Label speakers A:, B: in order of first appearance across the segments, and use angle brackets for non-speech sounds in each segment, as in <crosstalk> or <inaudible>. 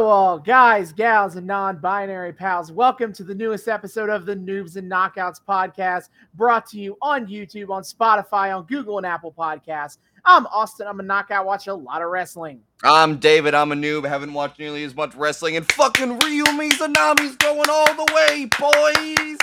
A: Hello, all guys, gals, and non binary pals. Welcome to the newest episode of the Noobs and Knockouts podcast, brought to you on YouTube, on Spotify, on Google, and Apple Podcasts. I'm Austin. I'm a knockout, watch a lot of wrestling.
B: I'm David. I'm a noob. Haven't watched nearly as much wrestling, and fucking Ryu Mizunami's going all the way, boys.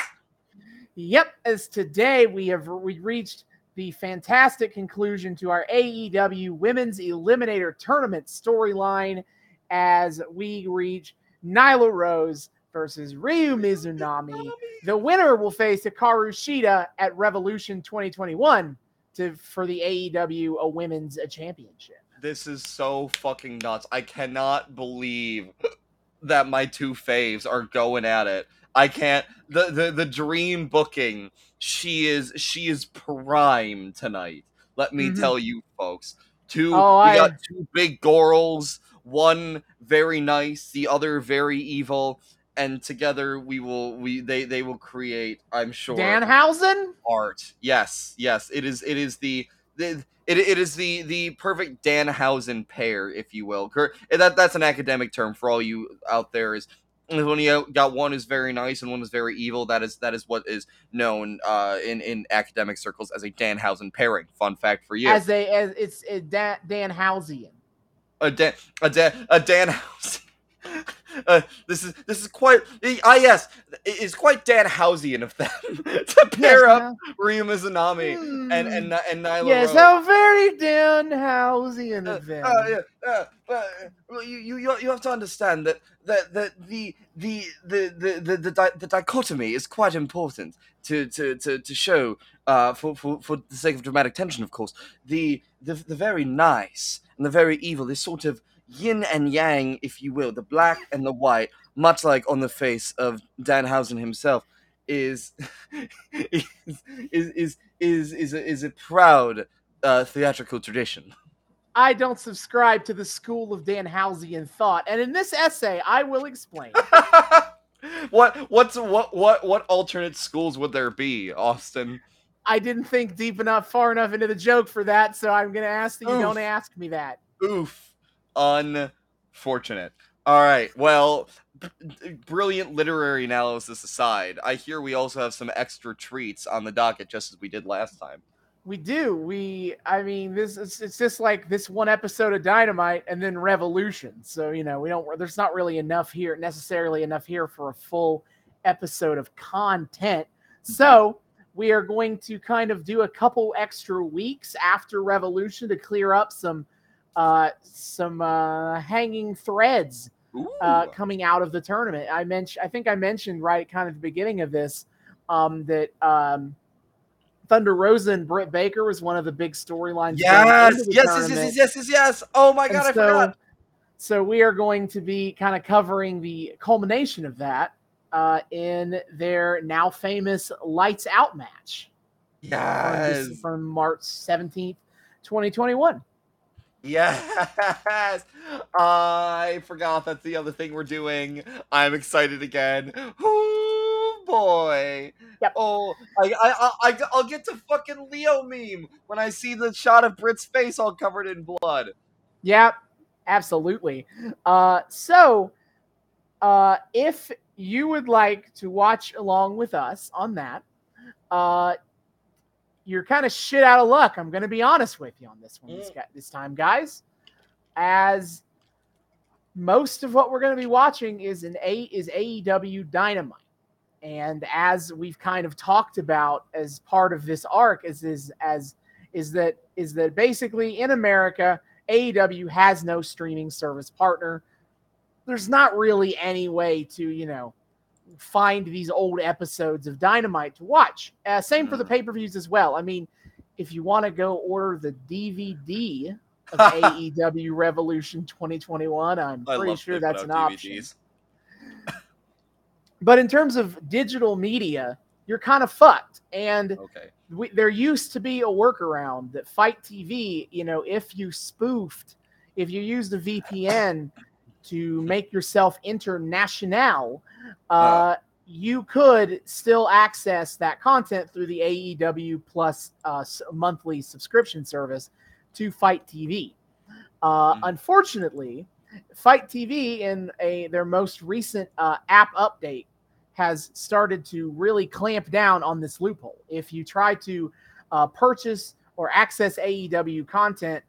A: Yep, as today we have we reached the fantastic conclusion to our AEW Women's Eliminator Tournament storyline as we reach Nyla Rose versus Ryu Mizunami. The winner will face Hikaru Shida at Revolution 2021 to for the AEW a Women's a Championship.
B: This is so fucking nuts. I cannot believe <laughs> that my two faves are going at it. I can't the the, the dream booking. She is she is prime tonight. Let me
A: Mhm.
B: tell you folks. Two
A: Oh,
B: we
A: I-
B: got two big girls, one very nice, the other very evil, and together we will we they they will create, I'm sure
A: Danhausen?
B: art. Yes, yes, it is. It is the, the it, it is the the perfect Danhausen pair, if you will. That that's an academic term for all you out there. Is when you got one is very nice and one is very evil. That is that is what is known uh, in in academic circles as a Danhausen pairing. Fun fact for you.
A: As a as it's a Dan, Danhausian.
B: A Dan a Dan a Danhausen. <laughs> Uh, this is this is quite ah yes it is quite Dan Danhausian of them to pair
A: Yes,
B: up Ryu Mizunami
A: Hmm.
B: and and and Nyla
A: Yes, how very Danhausian
B: Uh,
A: of them.
B: uh, yeah, uh, but uh, you, you you have to understand that that, that the, the the the the the, di- the dichotomy is quite important to to to, to show uh, for, for for the sake of dramatic tension, of course. The the the very nice and the very evil, this sort of yin and yang, if you will, the black and the white, much like on the face of Danhausen himself, is <laughs> is is is is, is, a, is a proud uh, theatrical tradition.
A: I don't subscribe to the school of Danhausian thought, and in this essay, I will explain. <laughs>
B: what what's what what what alternate schools would there be, Austin?
A: I didn't think deep enough, far enough into the joke for that, so I'm going to ask that you
B: Oof.
A: don't ask me that.
B: Oof, unfortunate. All right, well, brilliant literary analysis aside, I hear we also have some extra treats on the docket, just as we did last time.
A: We do. We, I mean, this is it's just like this one episode of Dynamite and then Revolution. So you know, we don't. There's not really enough here, necessarily enough here for a full episode of content. So we are going to kind of do a couple extra weeks after Revolution to clear up some, uh, some uh, hanging threads uh, coming out of the tournament. I mentioned, I think I mentioned right kind of the beginning of this um, that um, Thunder Rosa and Britt Baker was one of the big storylines.
B: yes, yes, yes, yes, yes, yes, yes. Oh my
A: And
B: god, I
A: so,
B: forgot.
A: so we are going to be kind of covering the culmination of that uh, in their now famous Lights Out match
B: Yes.
A: from March seventeenth, twenty twenty one.
B: Yes, <laughs> I forgot that's the other thing we're doing. I'm excited again. Oh boy!
A: Yep.
B: Oh, I, I, I, I'll get to fucking Leo meme when I see the shot of Britt's face all covered in blood.
A: Yep, absolutely. Uh, so, uh, if you would like to watch along with us on that, uh, you're kind of shit out of luck. I'm going to be honest with you on this one this,
B: Mm.
A: this time, guys. As most of what we're going to be watching is an A is AEW Dynamite, and as we've kind of talked about as part of this arc, is is as is that is that basically in America AEW has no streaming service partner. There's not really any way to, you know, find these old episodes of Dynamite to watch. Uh, same for the
B: Mhm.
A: pay per views as well. I mean, if you want to go order the DVD of <laughs> AEW Revolution 2021, I'm
B: I
A: pretty sure that's an
B: out
A: option. <laughs> But in terms of digital media, you're kind of fucked. And
B: Okay.
A: we, there used to be a workaround that FITE TV, you know, if you spoofed, if you used a VPN to make yourself international, uh, you could still access that content through the AEW Plus uh, monthly subscription service to FITE TV. Uh,
B: Mhm.
A: Unfortunately, FITE TV in a their most recent uh, app update has started to really clamp down on this loophole. If you try to uh, purchase or access AEW content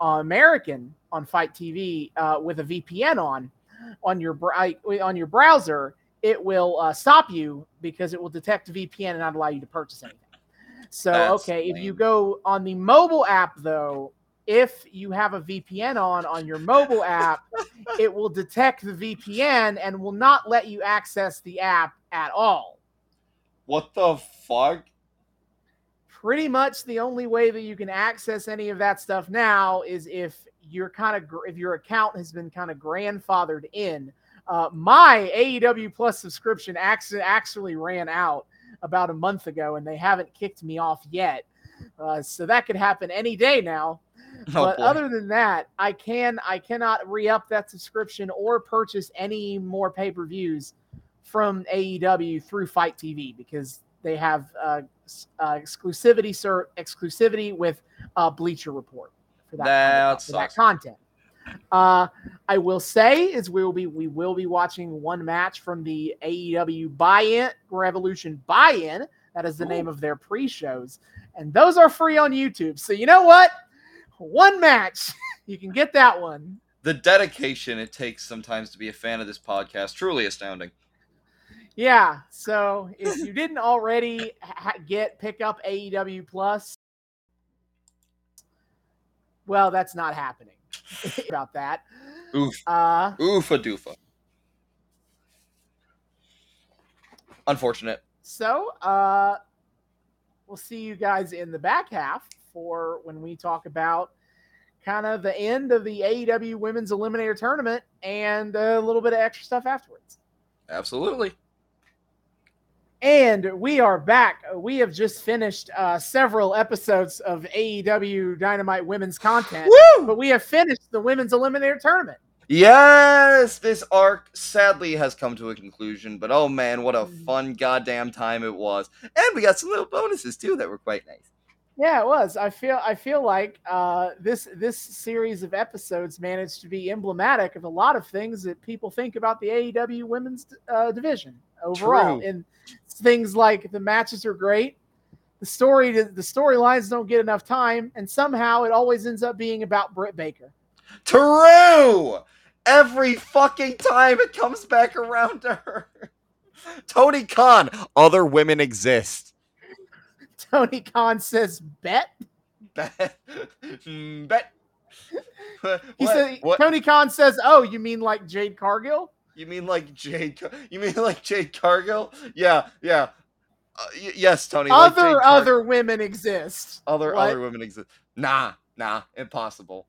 A: uh, American on FITE TV uh, with a VPN on on your on your browser, it will uh, stop you because it will detect VPN and not allow you to purchase anything. So, That's okay, lame. if you go on the mobile app though, if you have a VPN on on your mobile app, it will detect the VPN and will not let you access the app at all.
B: What the fuck?
A: Pretty much the only way that you can access any of that stuff now is if you're kind of if your account has been kind of grandfathered in. Uh, my AEW Plus subscription actually ran out about a month ago, and they haven't kicked me off yet. Uh, so that could happen any day now. <laughs> Oh, but boy. other than that, I can I cannot re-up that subscription or purchase any more pay-per-views from AEW through FITE TV because they have uh, uh, exclusivity sir exclusivity with uh, Bleacher Report for that, that, for that content. Uh, I will say is we will be we will be watching one match from the AEW buy-in Revolution buy-in. That is the Ooh. name of their pre-shows, and those are free on YouTube. So you know what? One match, <laughs> you can get that one.
B: The dedication it takes sometimes to be a fan of this podcast truly astounding.
A: Yeah. So if you didn't already ha- get pick up AEW Plus, well, that's not happening. <laughs> about that.
B: Oof. Uh, Oofa doofa. Unfortunate.
A: So, uh, we'll see you guys in the back half for when we talk about kind of the end of the AEW Women's Eliminator Tournament and a little bit of extra stuff afterwards.
B: Absolutely.
A: And we are back. We have just finished uh, several episodes of AEW Dynamite women's content, Woo! but we have finished the women's eliminator tournament.
B: Yes, this arc sadly has come to a conclusion, but oh man, what a mm. fun goddamn time it was. And we got some little bonuses too that were quite nice.
A: Yeah, it was. I feel I feel like uh, this this series of episodes managed to be emblematic of a lot of things that people think about the AEW women's uh, division overall. True. And things like the matches are great, the story the storylines don't get enough time, and somehow it always ends up being about Britt Baker.
B: True. Every fucking time it comes back around to her. Tony Khan, other women exist.
A: Tony Khan says, "Bet."
B: Bet. Hmm, bet.
A: he said. Tony Khan says, "Oh, you mean like Jade Cargill?"
B: You mean like Jade? You mean like Jade Cargill? Yeah, yeah. Uh, y- yes, Tony.
A: Other like other women exist.
B: Other what? other women exist. Nah, nah, impossible.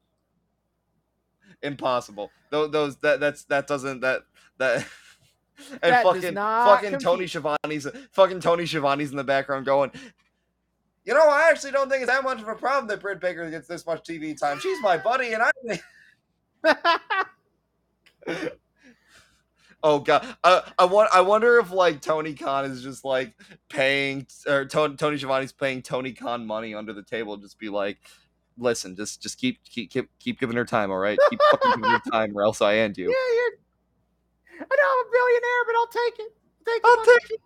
B: Impossible. Those, those that that's that doesn't that that. <laughs> And that fucking fucking compete. Tony Schiavone's fucking Tony Schiavone's in the background going, you know, I actually don't think it's that much of a problem that Britt Baker gets this much TV time. She's my buddy, and I. <laughs> <laughs> Oh god, uh, I want. I wonder if like Tony Khan is just like paying, or Tony, Tony Schiavone's paying Tony Khan money under the table. Just be like, listen, just just keep keep keep, keep giving her time, all right? Keep fucking giving her <laughs> time, or else I end you.
A: Yeah, you're. I know I'm a billionaire, but I'll take it.
B: Take I'll money. take it.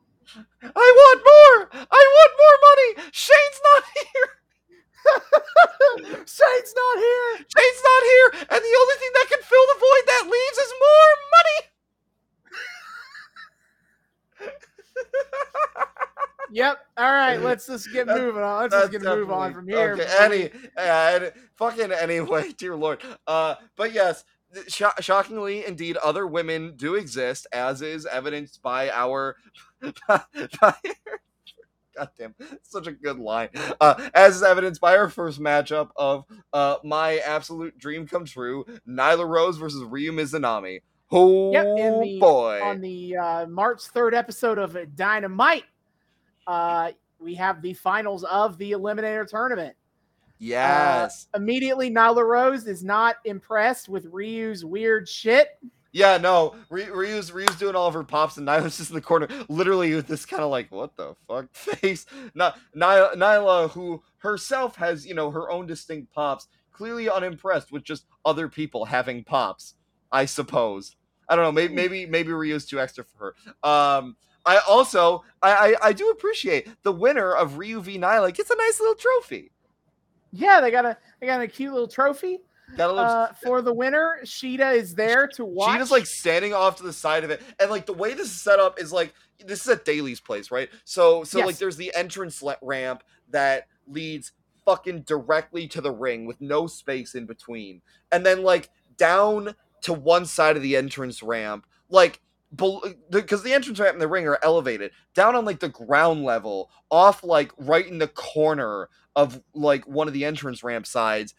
B: I want more. I want more money. Shane's not <laughs> here.
A: Shane's not here.
B: Shane's not here, and the only thing that can fill the void that leaves is more money.
A: Yep. All right. Let's just get moving on. Let's just get move on from here.
B: Okay. Any, fucking anyway, <laughs> dear lord. Uh, but yes, sh- shockingly, indeed, other women do exist, as is evidenced by our. <laughs> by, goddamn, such a good line. Uh, as is evidenced by our first matchup of uh, my absolute dream come true: Nyla Rose versus Ryu Mizunami. Oh yep, the, boy!
A: On the uh, March third episode of Dynamite, uh, we have the finals of the Eliminator tournament.
B: Yes.
A: Uh, immediately, Nyla Rose is not impressed with Ryu's weird shit.
B: Yeah, no, Ryu's Ryu's doing all of her pops, and Nyla's just in the corner, literally with this kind of like, what the fuck <laughs> face. Not Nyla, Nyla, who herself has, you know, her own distinct pops, clearly unimpressed with just other people having pops. I suppose. I don't know. Maybe maybe maybe Ryu's too extra for her. Um, I also I, I I do appreciate the winner of Ryu v Nyla gets a nice little trophy.
A: Yeah, they got a they got a cute little trophy.
B: Got a little.
A: Uh, for the winner, Shida is there to watch.
B: Shida's like standing off to the side of it, and like the way this is set up is like this is at Daily's place, right? So so like there's the entrance le- ramp that leads fucking directly to the ring with no space in between, and then like down to one side of the entrance ramp, like because the entrance ramp and the ring are elevated down on like the ground level, off like right in the corner of like one of the entrance ramp sides,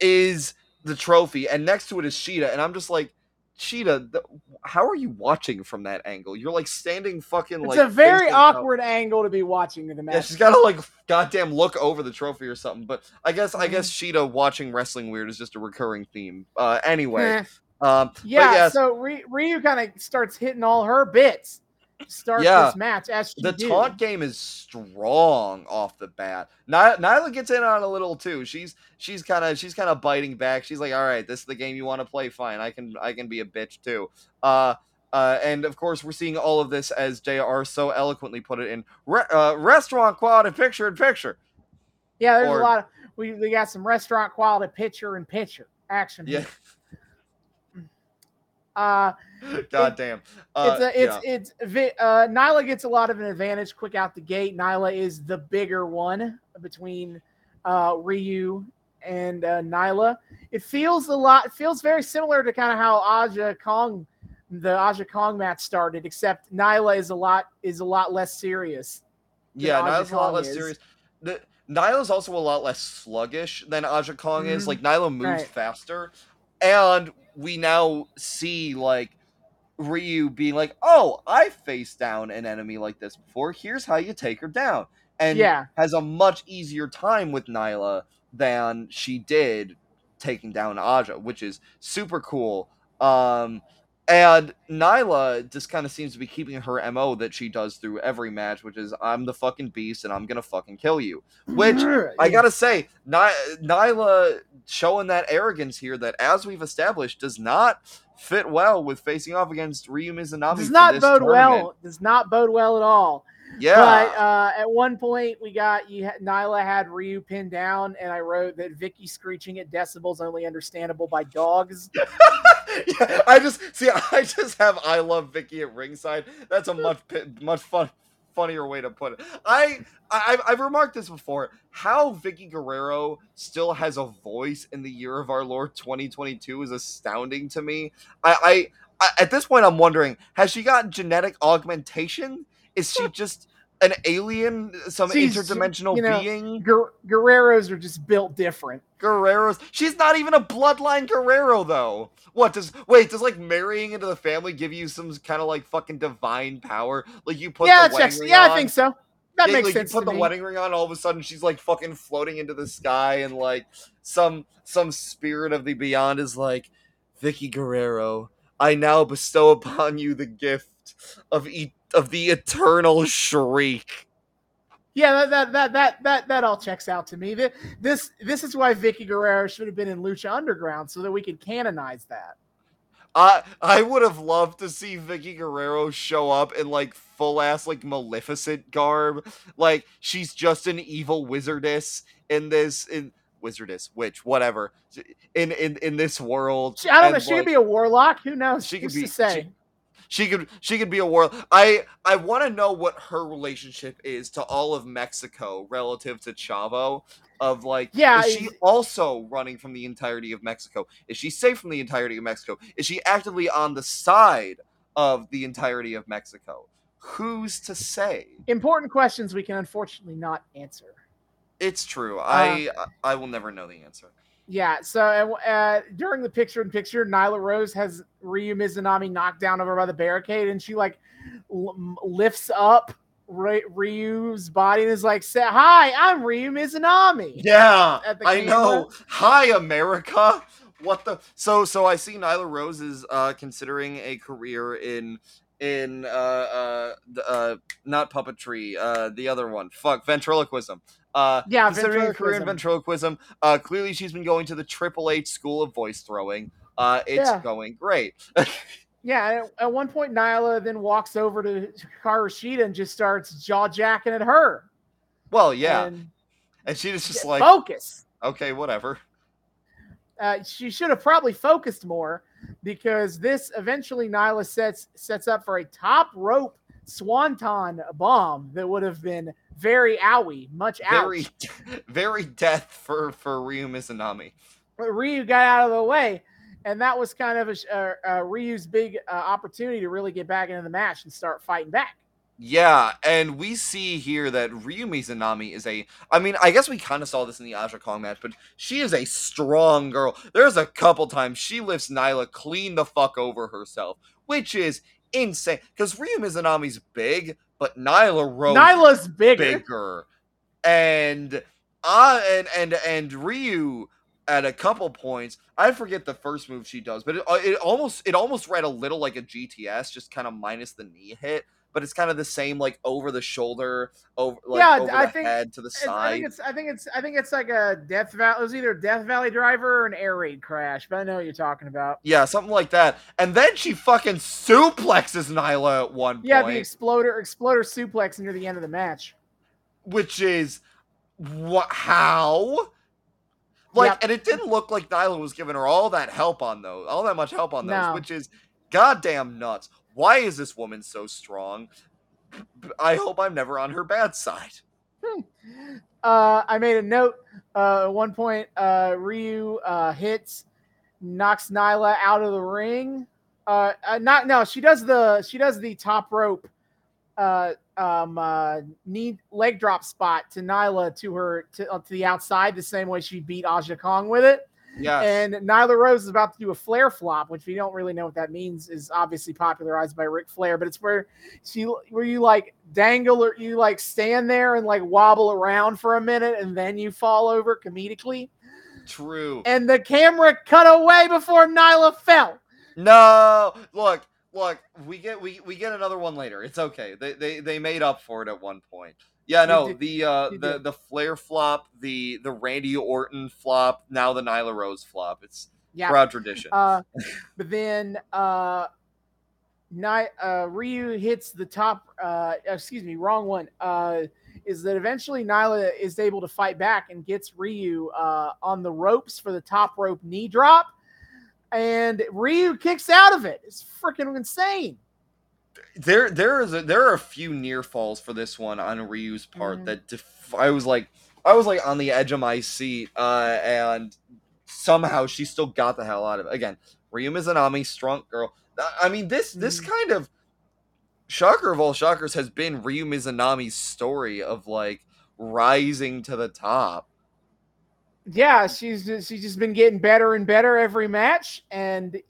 B: is the trophy, and next to it is Shida, and I'm just like. Shida, th- how are you watching from that angle? You're like standing fucking
A: it's
B: like It's
A: a very awkward angle to be watching the match.
B: Yeah, she's got to like goddamn look over the trophy or something. But I guess I
A: Mhm.
B: guess Shida watching wrestling weird is just a recurring theme. Uh, anyway. Um,
A: yeah,
B: yes,
A: so Ry- Ryu kind of starts hitting all her bits. Start
B: Yeah.
A: this match as
B: the
A: do.
B: taunt game is strong off the bat. Ny- Nyla gets in on a little too. She's she's kind of she's kind of biting back. She's like, "All right, this is the game you want to play. Fine, I can I can be a bitch too." Uh, uh, and of course, we're seeing all of this as Jr. so eloquently put it in re- uh, restaurant quality picture in picture.
A: Yeah, there's
B: or-
A: a lot of we, we got some restaurant quality picture and picture action.
B: Yeah.
A: Uh, <laughs>
B: god damn. Uh,
A: it's a, it's
B: yeah.
A: it's uh, Nyla gets a lot of an advantage quick out the gate. Nyla is the bigger one between uh, Ryu and uh, Nyla. It feels a lot. It feels very similar to kind of how Aja Kong, the Aja Kong match started, except Nyla is a lot is a lot less serious.
B: Yeah, Nyla's a lot less
A: is.
B: serious. The, Nyla's also a lot less sluggish than Aja Kong is.
A: Mhm.
B: Like Nyla moves
A: Right.
B: faster, and we now see like Ryu being like, "Oh, I faced down an enemy like this before. Here's how you take her down," and
A: yeah,
B: has a much easier time with Nyla than she did taking down Aja, which is super cool. Um, and Nyla just kind of seems to be keeping her MO that she does through every match, which is I'm the fucking beast and I'm gonna fucking kill you. Which I gotta say, Ny- Nyla showing that arrogance here that, as we've established, does not fit well with facing off against Ryu Mizunami.
A: does not bode
B: tournament.
A: well. Does not bode well at all.
B: Yeah,
A: But uh, at one point, we got you. Had, Nyla had Ryu pinned down, and I wrote that Vickie screeching at decibels only understandable by dogs. <laughs>
B: yeah, I just see. I just have I love Vickie at ringside. That's a <laughs> much much fun funnier way to put it. I, I I've remarked this before. How Vickie Guerrero still has a voice in the year of our Lord 2022 is astounding to me. I, I, I at this point I'm wondering: Has she got genetic augmentation? Is she just an alien, some
A: She's-
B: interdimensional
A: you know,
B: being?
A: Guer- Guerreros are just built different.
B: Guerrero's. She's not even a bloodline Guerrero though. What does wait? Does like marrying into the family give you some kind of like fucking divine power? Like you put
A: yeah,
B: the wedding ring
A: Yeah,
B: on,
A: I think so. That
B: yeah,
A: makes
B: like
A: sense.
B: You put the
A: me.
B: wedding ring on, all of a sudden she's like fucking floating into the sky, and like some some spirit of the beyond is like, Vickie Guerrero, I now bestow upon you the gift of e- of the eternal shriek.
A: Yeah, that that that that that, that all checks out to me. Th- This this is why Vickie Guerrero should have been in Lucha Underground so that we could canonize that.
B: I I would have loved to see Vickie Guerrero show up in like full ass like Maleficent garb. Like she's just an evil wizardess in this in wizardess, witch, whatever. In in in this world.
A: I don't know. She
B: like,
A: could be a warlock. Who knows?
B: she could be
A: to say.
B: She, she could she could be a war. I I want to know what her relationship is to all of Mexico relative to Chavo. Of like,
A: Yeah,
B: is she also running from the entirety of Mexico? Is she safe from the entirety of Mexico? Is she actively on the side of the entirety of Mexico? Who's to say?
A: Important questions we can unfortunately not answer.
B: It's true.
A: Uh,
B: I I will never know the answer.
A: Yeah. So uh, during the picture in picture, Nyla Rose has Ryu Mizunami knocked down over by the barricade, and she like l- lifts up Ry- Ryu's body and is like, "Say hi, I'm Ryu Mizunami."
B: Yeah, I know. Hi, America. What the? So, so I see Nyla Rose is uh, considering a career in in uh uh, the, uh not puppetry, uh the other one. Fuck, ventriloquism. Uh,
A: Yeah,
B: considering a career in
A: ventriloquism.
B: Uh, clearly she's been going to the Triple H School of Voice Throwing. Uh, it's
A: Yeah.
B: going great. <laughs>
A: Yeah, at- at one point, Nyla then walks over to Hikaru Shida and just starts jaw jacking at her.
B: well, yeah,
A: And
B: and she was just like,
A: focus.
B: okay, whatever.
A: Uh, she should have probably focused more because this eventually Nyla sets sets up for a top rope swanton bomb that would have been very owie, much
B: Very,
A: ouch. <laughs>
B: very death for for Ryu Mizunami.
A: But Ryu got out of the way, and that was kind of a, uh, uh, Ryu's big uh, opportunity to really get back into the match and start fighting back.
B: Yeah, and we see here that Ryu Mizunami is a. I mean, I guess we kind of saw this in the Aja Kong match, but she is a strong girl. There's a couple times she lifts Nyla clean the fuck over herself, which is insane. Because Ryu Mizunami's big, but Nyla Rose
A: Nyla's bigger.
B: bigger. And I and and and Ryu at a couple points, I forget the first move she does, but it, uh, it almost it almost read a little like a GTS, just kind of minus the knee hit. But it's kind of the same, like over the shoulder, over like
A: Yeah,
B: over
A: I
B: the
A: think
B: head to the
A: It's- I think
B: side.
A: it's I think it's I think it's like a Death Valley. It was either Death Valley Driver or an air raid crash, but I know what you're talking about.
B: Yeah, something like that. And then she fucking suplexes Nyla at one point.
A: Yeah,
B: point.
A: the exploder exploder suplex near the end of the match.
B: which is what how like
A: Yep.
B: and it didn't look like Nyla was giving her all that help on those all that much help on those
A: No.
B: which is goddamn nuts why is this woman so strong i hope i'm never on her bad side
A: Uh, I made a note. Uh, at one point, uh, Ryu uh, hits, knocks Nyla out of the ring. Uh, uh, not no, she does the she does the top rope, um, knee leg drop spot to Nyla to her to, to the outside, the same way she beat Aja Kong with it.
B: Yes
A: And Nyla Rose is about to do a Flair flop, which we don't really know what that means. Is obviously popularized by Ric Flair, but it's where she where you like dangle or you like stand there and like wobble around for a minute and then you fall over comedically.
B: true
A: And the camera cut away before Nyla fell.
B: no look look we get we, we get another one later it's okay they, they they made up for it at one point yeah no
A: did-
B: the uh the
A: did.
B: the Flair flop the the randy orton flop now the nyla rose flop it's
A: Yeah.
B: proud tradition
A: Uh, <laughs> but then uh, Ni- uh, Ryu hits the top. Uh, excuse me, wrong one. Uh, is that eventually Nyla is able to fight back and gets Ryu uh, on the ropes for the top rope knee drop, and Ryu kicks out of it. It's freaking insane.
B: There there is a, there are a few near falls for this one on Ryu's part
A: Mhm.
B: that def- I was like I was like on the edge of my seat uh and somehow she still got the hell out of it again Ryu Mizunami strong girl I- mean this this
A: Mhm.
B: kind of shocker of all shockers has been Ryu Mizunami's story of like rising to the top
A: Yeah, she's just, she's just been getting better and better every match, and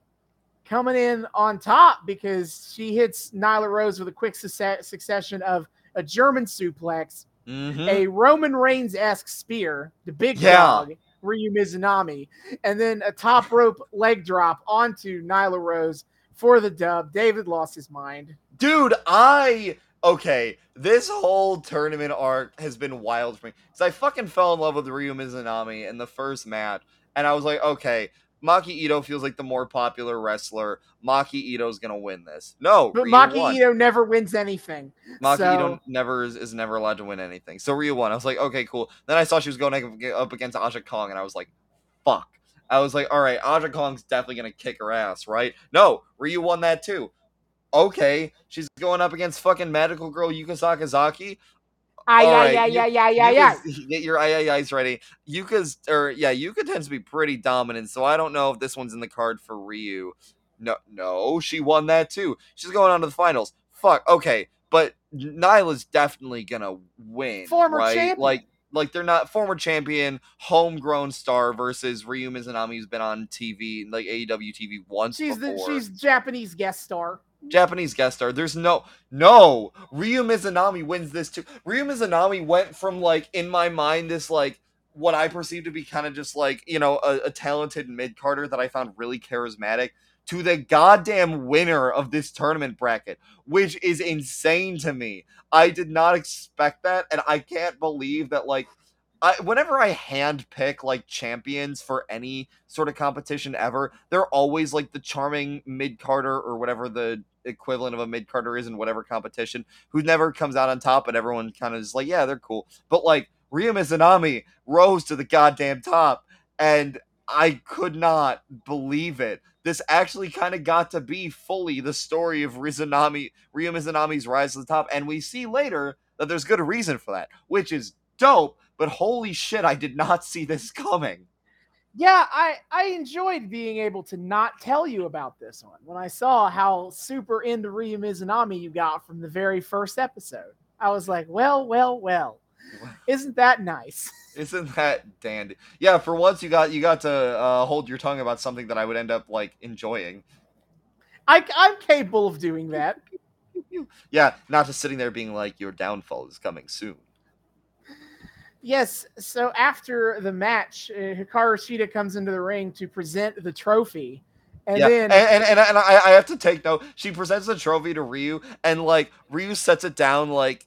A: coming in on top because she hits Nyla Rose with a quick succe- succession of a German suplex,
B: Mhm.
A: a Roman Reigns esque spear, the big
B: Yeah.
A: dog, Ryu Mizunami, and then a top rope leg drop onto Nyla Rose for the dub. David lost his mind.
B: Dude, I okay. This whole tournament arc has been wild for me because I fucking fell in love with Ryu Mizunami in the first match, and I was like, okay, Maki Ito feels like the more popular wrestler. Maki Ito's gonna win this. No,
A: But
B: Ryu
A: Maki
B: won.
A: Ito never wins anything.
B: Maki
A: so-
B: Ito never is, is never allowed to win anything. So Ryu won. I was like, okay, cool. Then I saw she was going up against Aja Kong, and I was like, fuck. I was like, all right, Aja Kong's definitely gonna kick her ass, right? No, Ryu won that too. Okay, she's going up against fucking magical girl Yuka Sakazaki.
A: Ay,
B: All
A: ay,
B: right,
A: ay,
B: you-
A: ay, ay, ay, ay.
B: Yuka's- Get your ayayay's ready. Yuka's or yeah, Yuka tends to be pretty dominant, so I don't know if this one's in the card for Ryu. No, no, she won that too. She's going on to the finals. Fuck. Okay, but Nyla's definitely gonna win.
A: Former
B: right?
A: champion.
B: Like, like they're not former champion, homegrown star versus Ryu Mizunami, who's been on TV, like AEW TV once
A: She's the she's Japanese guest star.
B: Japanese guest star. There's no no Ryu Mizunami wins this too. Ryu Mizunami went from like in my mind this like what I perceive to be kind of just like you know a, a talented mid carder that I found really charismatic to the goddamn winner of this tournament bracket, which is insane to me. I did not expect that, and I can't believe that like I, whenever I hand pick like champions for any sort of competition ever, they're always like the charming mid carder or whatever the equivalent of a mid carder is in whatever competition, who never comes out on top, but everyone kind of is like, yeah, they're cool. But like Ryu Mizunami rose to the goddamn top, and I could not believe it. This actually kind of got to be fully the story of Rizunami, Ryu Mizunami's rise to the top, and we see later that there's good reason for that, which is dope. But holy shit, I did not see this coming.
A: Yeah, I I enjoyed being able to not tell you about this one when I saw how super into Ryu Mizunami you got from the very first episode. I was like, well, well, well. <laughs> Isn't that nice? <laughs>
B: Isn't that dandy? Yeah, for once you got you got to uh, hold your tongue about something that I would end up like enjoying.
A: I, I'm capable of doing that. <laughs>
B: yeah, not just sitting there being like your downfall is coming soon.
A: Yes. So after the match, uh, Hikaru Shida comes into the ring to present the trophy. And
B: yeah,
A: then
B: and, and, and, and I, I have to take note. She presents the trophy to Ryu, and like Ryu sets it down like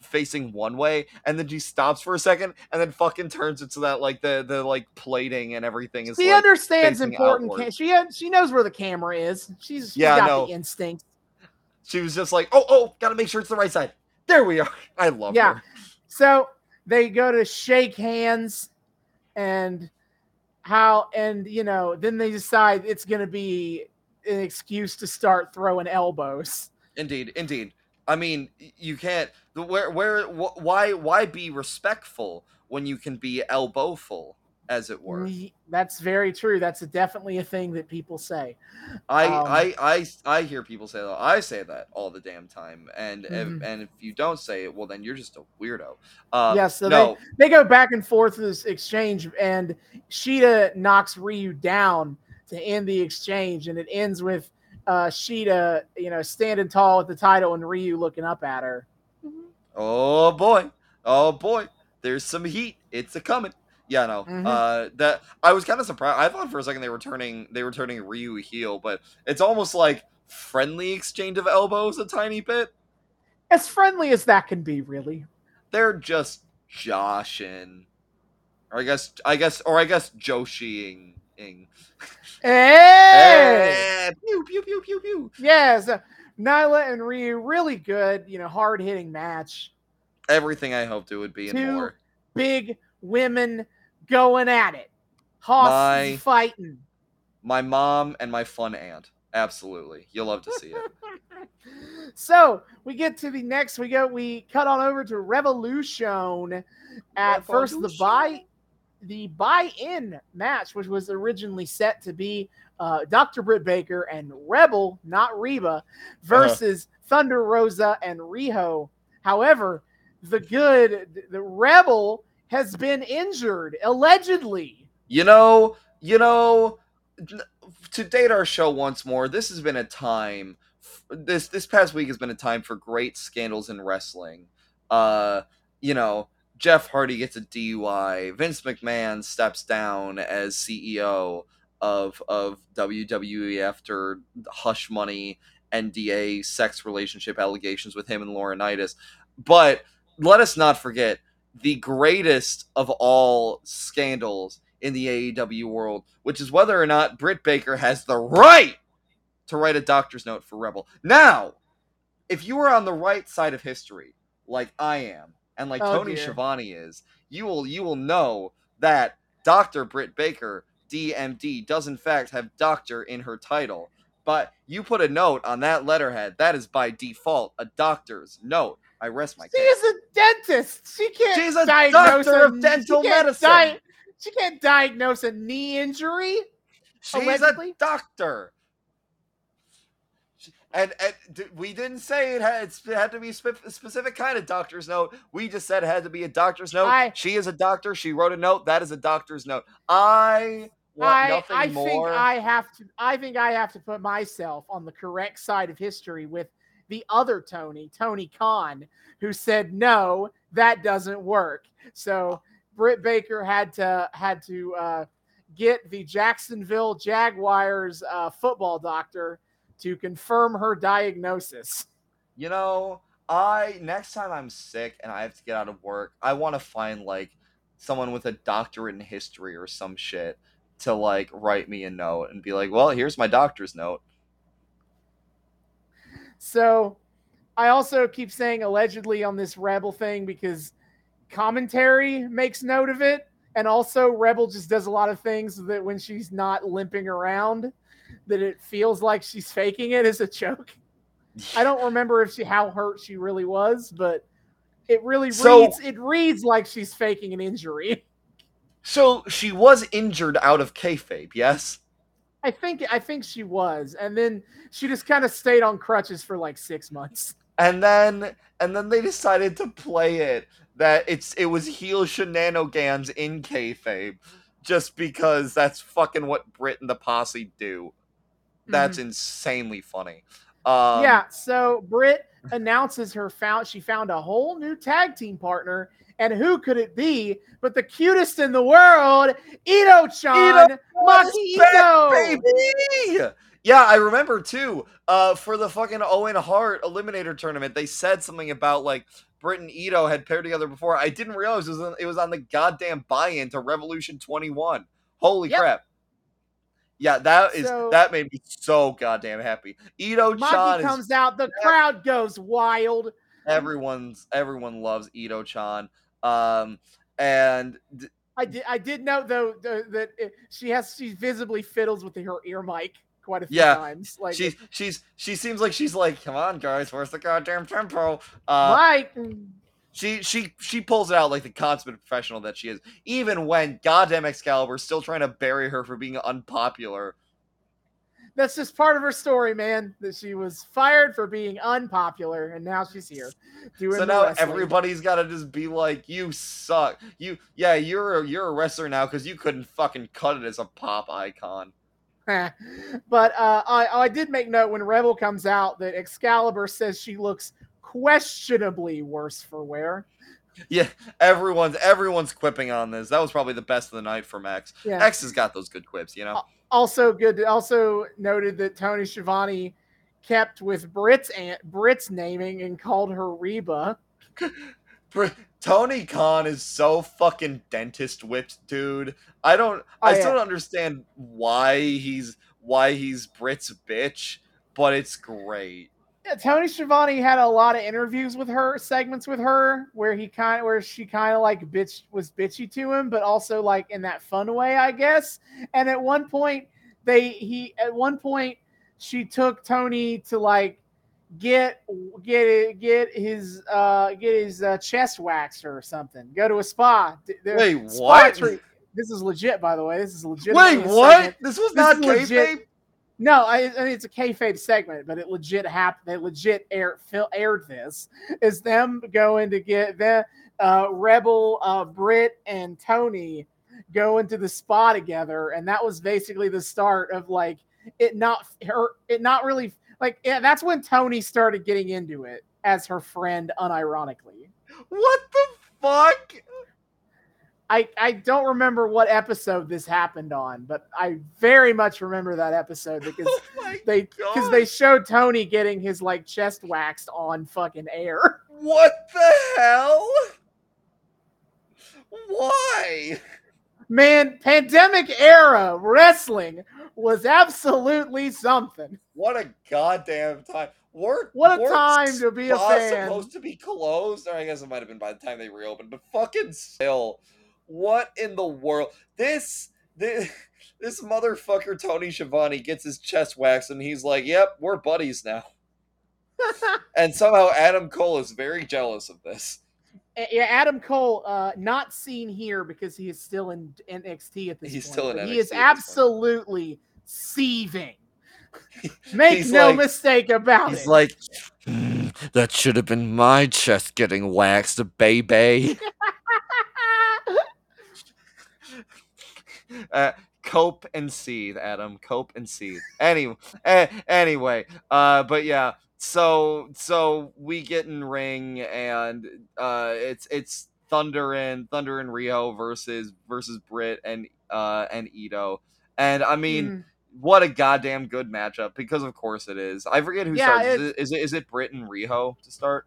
B: facing one way, and then she stops for a second, and then fucking turns it so that like the the like plating and everything is.
A: she
B: like,
A: understands important. Ca- she she knows where the camera is. She's, she's
B: Yeah,
A: got
B: no.
A: the instinct.
B: She was just like, oh oh, gotta make sure it's the right side. There we are. I love it
A: Yeah.
B: her.
A: So they go to shake hands, and how and you know then they decide it's going to be an excuse to start throwing elbows.
B: Indeed, indeed. I mean, you can't. Where, where, wh- why, why be respectful when you can be elbowful, as it were?
A: That's very true. That's a, definitely a thing that people say.
B: I,
A: Um,
B: I, I, I hear people say that. I say that all the damn time. And
A: Mhm.
B: if, and if you don't say it, well, then you're just a weirdo. Uh,
A: Yeah, so
B: no,
A: They go back and forth this exchange, and Shida knocks Ryu down to end the exchange, and it ends with uh, Shida, you know, standing tall with the title and Ryu looking up at her.
B: Oh boy, oh boy, there's some heat. It's a coming. Yeah, no.
A: Mhm.
B: Uh, that I was kind of surprised. I thought for a second they were turning they were turning Ryu heel, but it's almost like friendly exchange of elbows a tiny bit.
A: As friendly as that can be, really.
B: They're just joshing, or I guess I guess or I guess Joshiing. ing. <laughs>
A: Hey!
B: Eh, Pew pew pew pew pew.
A: Yes, uh, Nyla and Ryu, really good, you know, hard hitting match.
B: Everything I hoped it would be and
A: Two
B: more.
A: Big women going at it. Hoss
B: My-
A: fighting.
B: My mom and my fun aunt. Absolutely, you'll love to see it. <laughs>
A: so we get to the next. We go. We cut on over to Revolution. At first, the buy, the buy-in match, which was originally set to be uh, Dr. Britt Baker and Rebel, not Reba, versus Thunder Rosa and Riho. However, the good, the Rebel has been injured allegedly.
B: You know, you know, to date our show once more, this has been a time. This this past week has been a time for great scandals in wrestling. Uh, you know, Jeff Hardy gets a DUI. Vince McMahon steps down as CEO of of WWE after hush money, NDA, sex relationship allegations with him and Laurinaitis. But let us not forget the greatest of all scandals in the AEW world, which is whether or not Britt Baker has the right to write a doctor's note for Rebel. Now, if you are on the right side of history, like I am, and like
A: Oh,
B: Tony
A: dear.
B: Schiavone is, you will you will know that Dr. Britt Baker, DMD, does in fact have doctor in her title. But you put a note on that letterhead, that is by default a doctor's note. I rest my
A: She
B: case.
A: is a dentist. She can't
B: She's a
A: diagnose
B: doctor
A: a-
B: of dental
A: she
B: medicine.
A: di- she can't diagnose a knee injury.
B: She's
A: Allegedly?
B: a doctor. And, and we didn't say it had, it had to be a specific kind of doctor's note. We just said it had to be a doctor's note.
A: I-
B: she is a doctor. She wrote a note. That is a doctor's note. I want
A: I,
B: nothing
A: I
B: more.
A: think I have to. I think I have to put myself on the correct side of history with the other Tony, Tony Khan, who said no, that doesn't work. So Britt Baker had to had to uh, get the Jacksonville Jaguars uh, football doctor to confirm her diagnosis.
B: You know, I next time I'm sick and I have to get out of work, I want to find like someone with a doctorate in history or some shit to like write me a note and be like, "Well, here's my doctor's note."
A: So, I also keep saying allegedly on this Rebel thing because commentary makes note of it, and also Rebel just does a lot of things that when she's not limping around, that it feels like she's faking it as a joke. I don't remember if she how hurt she really was, but it really
B: So-
A: reads it reads like she's faking an injury.
B: So she was injured out of kayfabe, yes.
A: I think I think she was, and then she just kind of stayed on crutches for like six months.
B: And then and then they decided to play it that it's it was heel shenanigans in kayfabe, just because that's fucking what Britt and the posse do. That's mm-hmm. insanely funny. Um,
A: yeah, so Britt announces her found she found a whole new tag team partner, and who could it be but the cutest in the world, Ito Chan, Maki Ito.
B: baby. Yeah, I remember too. Uh, for the fucking Owen Hart Eliminator tournament, they said something about like Britt and Ito had paired together before. I didn't realize it was on, it was on the goddamn buy-in to Revolution 21. Holy
A: Yep.
B: crap! Yeah, that is
A: So-
B: that made me so goddamn happy. Ito Chan is
A: comes out, the crowd goes wild.
B: everyone's everyone loves Ito Chan. Um, and d-
A: I did I did note though that she has she visibly fiddles with her ear mic quite a few
B: Yeah,
A: times. Like
B: she's she's she seems like she's like, come on guys, where's the goddamn tempo? Uh,
A: Mike.
B: She she she pulls it out like the consummate professional that she is, even when goddamn Excalibur's still trying to bury her for being unpopular.
A: That's just part of her story, man. That she was fired for being unpopular, and now she's here doing.
B: so now
A: wrestling.
B: everybody's got to just be like, "You suck. You yeah, you're a, you're a wrestler now because you couldn't fucking cut it as a pop icon." <laughs>
A: but uh, I, I did make note when Rebel comes out that Excalibur says she looks questionably worse for wear.
B: Yeah, everyone's everyone's quipping on this. That was probably the best of the night for Max.
A: Yeah.
B: X has got those good quips, you know.
A: Also good. Also noted that Tony Schiavone kept with Britt's aunt, Britt's naming and called her Reba. <laughs>
B: Tony Khan is so fucking dentist whipped, dude. I don't
A: Oh,
B: I
A: yeah.
B: still don't understand why he's why he's Britt's bitch, but it's great.
A: Yeah, Tony Schiavone had a lot of interviews with her, segments with her, where he kind of, where she kind of like bitch was bitchy to him, but also like in that fun way, I guess. And at one point, they he at one point she took Tony to like get get get his uh get his uh, chest waxed or something. Go to a spa.
B: Wait,
A: spa
B: what?
A: treat- This is legit, by the way. This is legit.
B: Wait, what? This was
A: This
B: not kayfabe.
A: No, I, I mean it's a kayfabe segment, but it legit happened. They legit air, fil- aired this. Is them going to get the uh, Rebel, uh, Britt, and Tony going to the spa together, and that was basically the start of like it not her it not really like yeah, that's when Tony started getting into it as her friend, unironically.
B: What the fuck?
A: I, I don't remember what episode this happened on, but I very much remember that episode <laughs> oh because
B: Oh
A: they because they showed Tony getting his like chest waxed on fucking air. <laughs>
B: What the hell? Why?
A: Man, pandemic era wrestling was absolutely something.
B: What a goddamn time. Weren't,
A: What a time to be a fan.
B: supposed to be closed? Or I guess it might have been by the time they reopened, but fucking still. What in the world? This this, <laughs> this motherfucker Tony Schiavone gets his chest waxed and he's like, Yep, we're buddies now. <laughs> and somehow Adam Cole is very jealous of this.
A: Yeah, Adam Cole, uh, not seen here because he is still in NXT at this
B: He's
A: point.
B: still in NXT
A: He is
B: this point.
A: absolutely seething. <laughs> Make
B: He's
A: no
B: like-
A: mistake about
B: He's
A: it.
B: He's like, "Hmm, that should have been my chest getting waxed, baby. <laughs> uh, cope and seethe, Adam. Cope and seethe. Anyway, eh, anyway, uh, but yeah. So so we get in ring and uh, it's it's Thunder and Thunder and Riho versus versus Britt and uh and Ito. And I mean,
A: Mm.
B: what a goddamn good matchup because of course it is. I forget who
A: Yeah,
B: starts. Is it, is it is it Britt and Riho to start?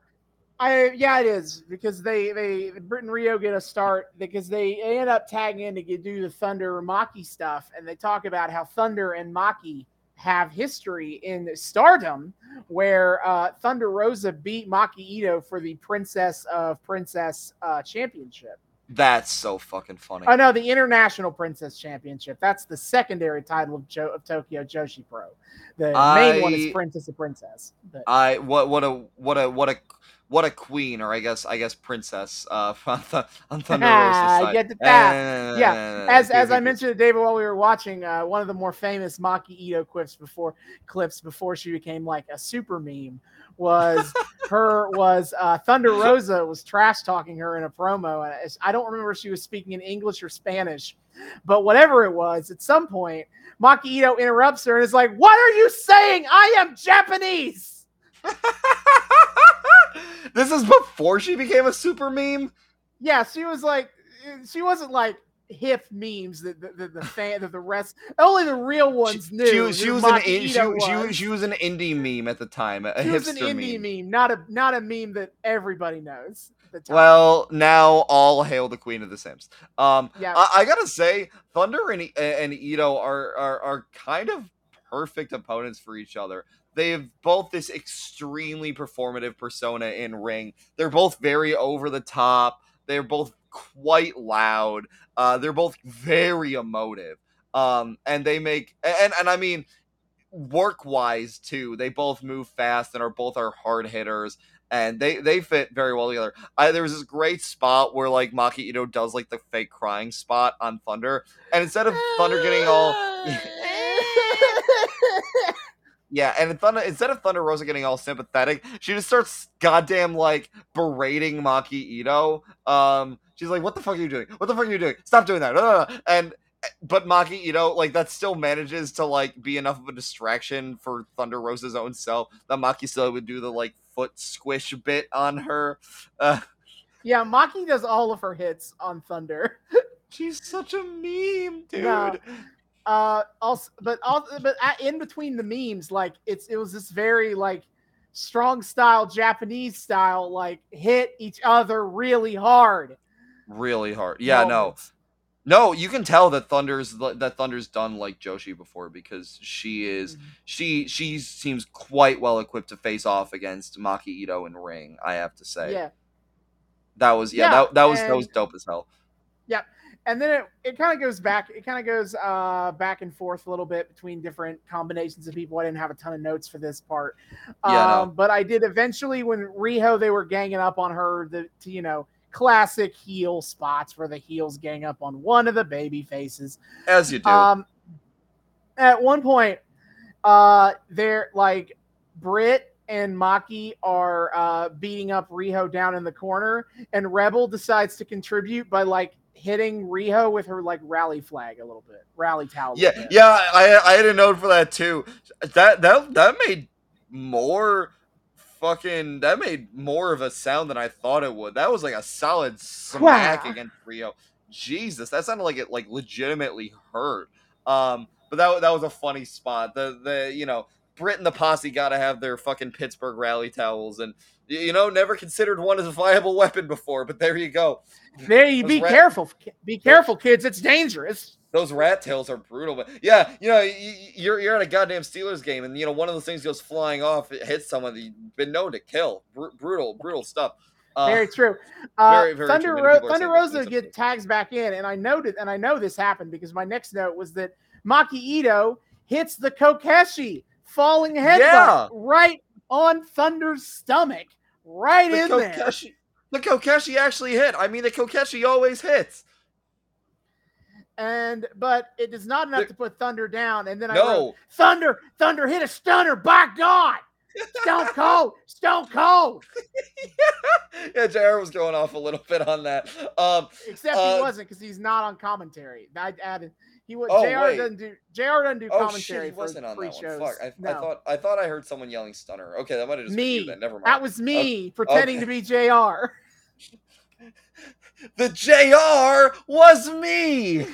A: I yeah, it is because they they Britt and Riho get a start because they end up tagging in to get, do the Thunder Maki stuff, and they talk about how Thunder and Maki have history in Stardom, where uh, Thunder Rosa beat Maki Ito for the Princess of Princess uh, Championship.
B: That's so fucking funny.
A: Oh no, the International Princess Championship. That's the secondary title of, jo- of Tokyo Joshi Pro. The main one is Princess of Princess. But
B: I what what a what a what a what a queen, or I guess I guess princess uh, <laughs> on, Th- on Thunder Rosa's
A: Ah,
B: side.
A: get to that.
B: Eh,
A: as as I mentioned to David while we were watching, uh, one of the more famous Maki Ito clips before clips before she became like a super meme was <laughs> her was uh, Thunder <laughs> Rosa was trash talking her in a promo. And I don't remember if she was speaking in English or Spanish, but whatever it was, at some point Maki Ito interrupts her and is like, "What are you saying? I am Japanese." <laughs>
B: this is before she became a super meme.
A: Yeah, she was like, she wasn't like hip memes that the, the, the fan that the rest only the real ones knew.
B: She, was- she was an in, she, she,
A: was.
B: she was an indie meme at the time, a
A: She was an indie
B: meme.
A: meme. not a not a meme that everybody knows. at the time.
B: Well, now all hail the queen of the Simps. Um,
A: yeah,
B: I, I gotta say, Thunder and and Ito are, are are kind of perfect opponents for each other. They have both this extremely performative persona in ring. They're both very over the top. They're both quite loud. Uh, they're both very emotive. Um, and they make and and I mean work wise too. They both move fast and are both are hard hitters. And they, they fit very well together. I, there was this great spot where like Maki Ito does like the fake crying spot on Thunder, and instead of Thunder getting all <laughs> <laughs> yeah, and Thunder instead of Thunder Rosa getting all sympathetic, she just starts goddamn like berating Maki Ito. Um, she's like, "What the fuck are you doing? What the fuck are you doing? Stop doing that!" Ugh." And but Maki Ito like that still manages to like be enough of a distraction for Thunder Rosa's own self that Maki still would do the like foot squish bit on her. Uh,
A: yeah, Maki does all of her hits on Thunder. <laughs>
B: she's such a meme, dude.
A: No. Uh, also, but also, but in between the memes, like it's it was this very like strong style Japanese style, like hit each other really hard.
B: Really hard. Yeah, no.
A: moments.
B: No, you can tell that Thunder's that Thunder's done like Joshi before because she is
A: Mm-hmm.
B: she she seems quite well equipped to face off against Maki Ito in ring. I have to say
A: Yeah.
B: that was yeah,
A: Yeah,
B: that that was that was dope as hell.
A: And then it, it kind of goes back it kind of goes uh back and forth a little bit between different combinations of people i didn't have a ton of notes for this part
B: Yeah, no.
A: um but i did eventually when riho they were ganging up on her the to, you know classic heel spots where the heels gang up on one of the baby faces
B: As you do.
A: um at one point uh they're like Britt and Maki are uh beating up Riho down in the corner and Rebel decides to contribute by like hitting Riho with her like rally flag a little bit, rally towel.
B: yeah,
A: bit.
B: yeah, I I had a note for that too. That that that made more fucking that made more of a sound than I thought it would. That was like a solid smack
A: Wah.
B: against Riho. Jesus, that sounded like it like legitimately hurt. Um, but that that was a funny spot. The the you know Britt and the posse got to have their fucking Pittsburgh rally towels, and you know never considered one as a viable weapon before. But there you go.
A: There you
B: Those
A: be
B: rat-
A: careful. Be careful, kids. It's dangerous.
B: Those rat tails are brutal, but yeah, you know, you're you're at a goddamn Steelers game, and you know one of those things goes flying off, it hits someone that you've been known to kill. Bru- brutal, brutal stuff. Uh,
A: Very true. Uh,
B: very, very
A: Thunder,
B: true.
A: Ro- Thunder Rosa get tags back in, and I noted, and I know this happened because my next note was that Maki Ito hits the Kokeshi falling headbutt
B: Yeah.
A: right on Thunder's stomach, right
B: the
A: in there.
B: Kokeshi, the Kokeshi actually hit. I mean, the Kokeshi always hits.
A: And but it is not enough
B: There-
A: to put Thunder down. And then I wrote,
B: No,
A: Thunder, Thunder hit a stunner. By God, Stone <laughs> Cold, Stone Cold. <laughs>
B: yeah, JR was going off a little bit on that. Um,
A: Except
B: Uh,
A: he wasn't because he's not on commentary. I added he was.
B: Oh,
A: Jr.
B: wait.
A: doesn't do. Jr. doesn't do
B: oh
A: commentary
B: shit, he
A: for
B: wasn't on that one.
A: pre-shows.
B: Fuck, I, I thought I thought I heard someone yelling stunner. Okay, that might have just been
A: Me.
B: then. Never mind.
A: That was me pretending
B: okay.
A: to be Jr. <laughs>
B: the JR was me.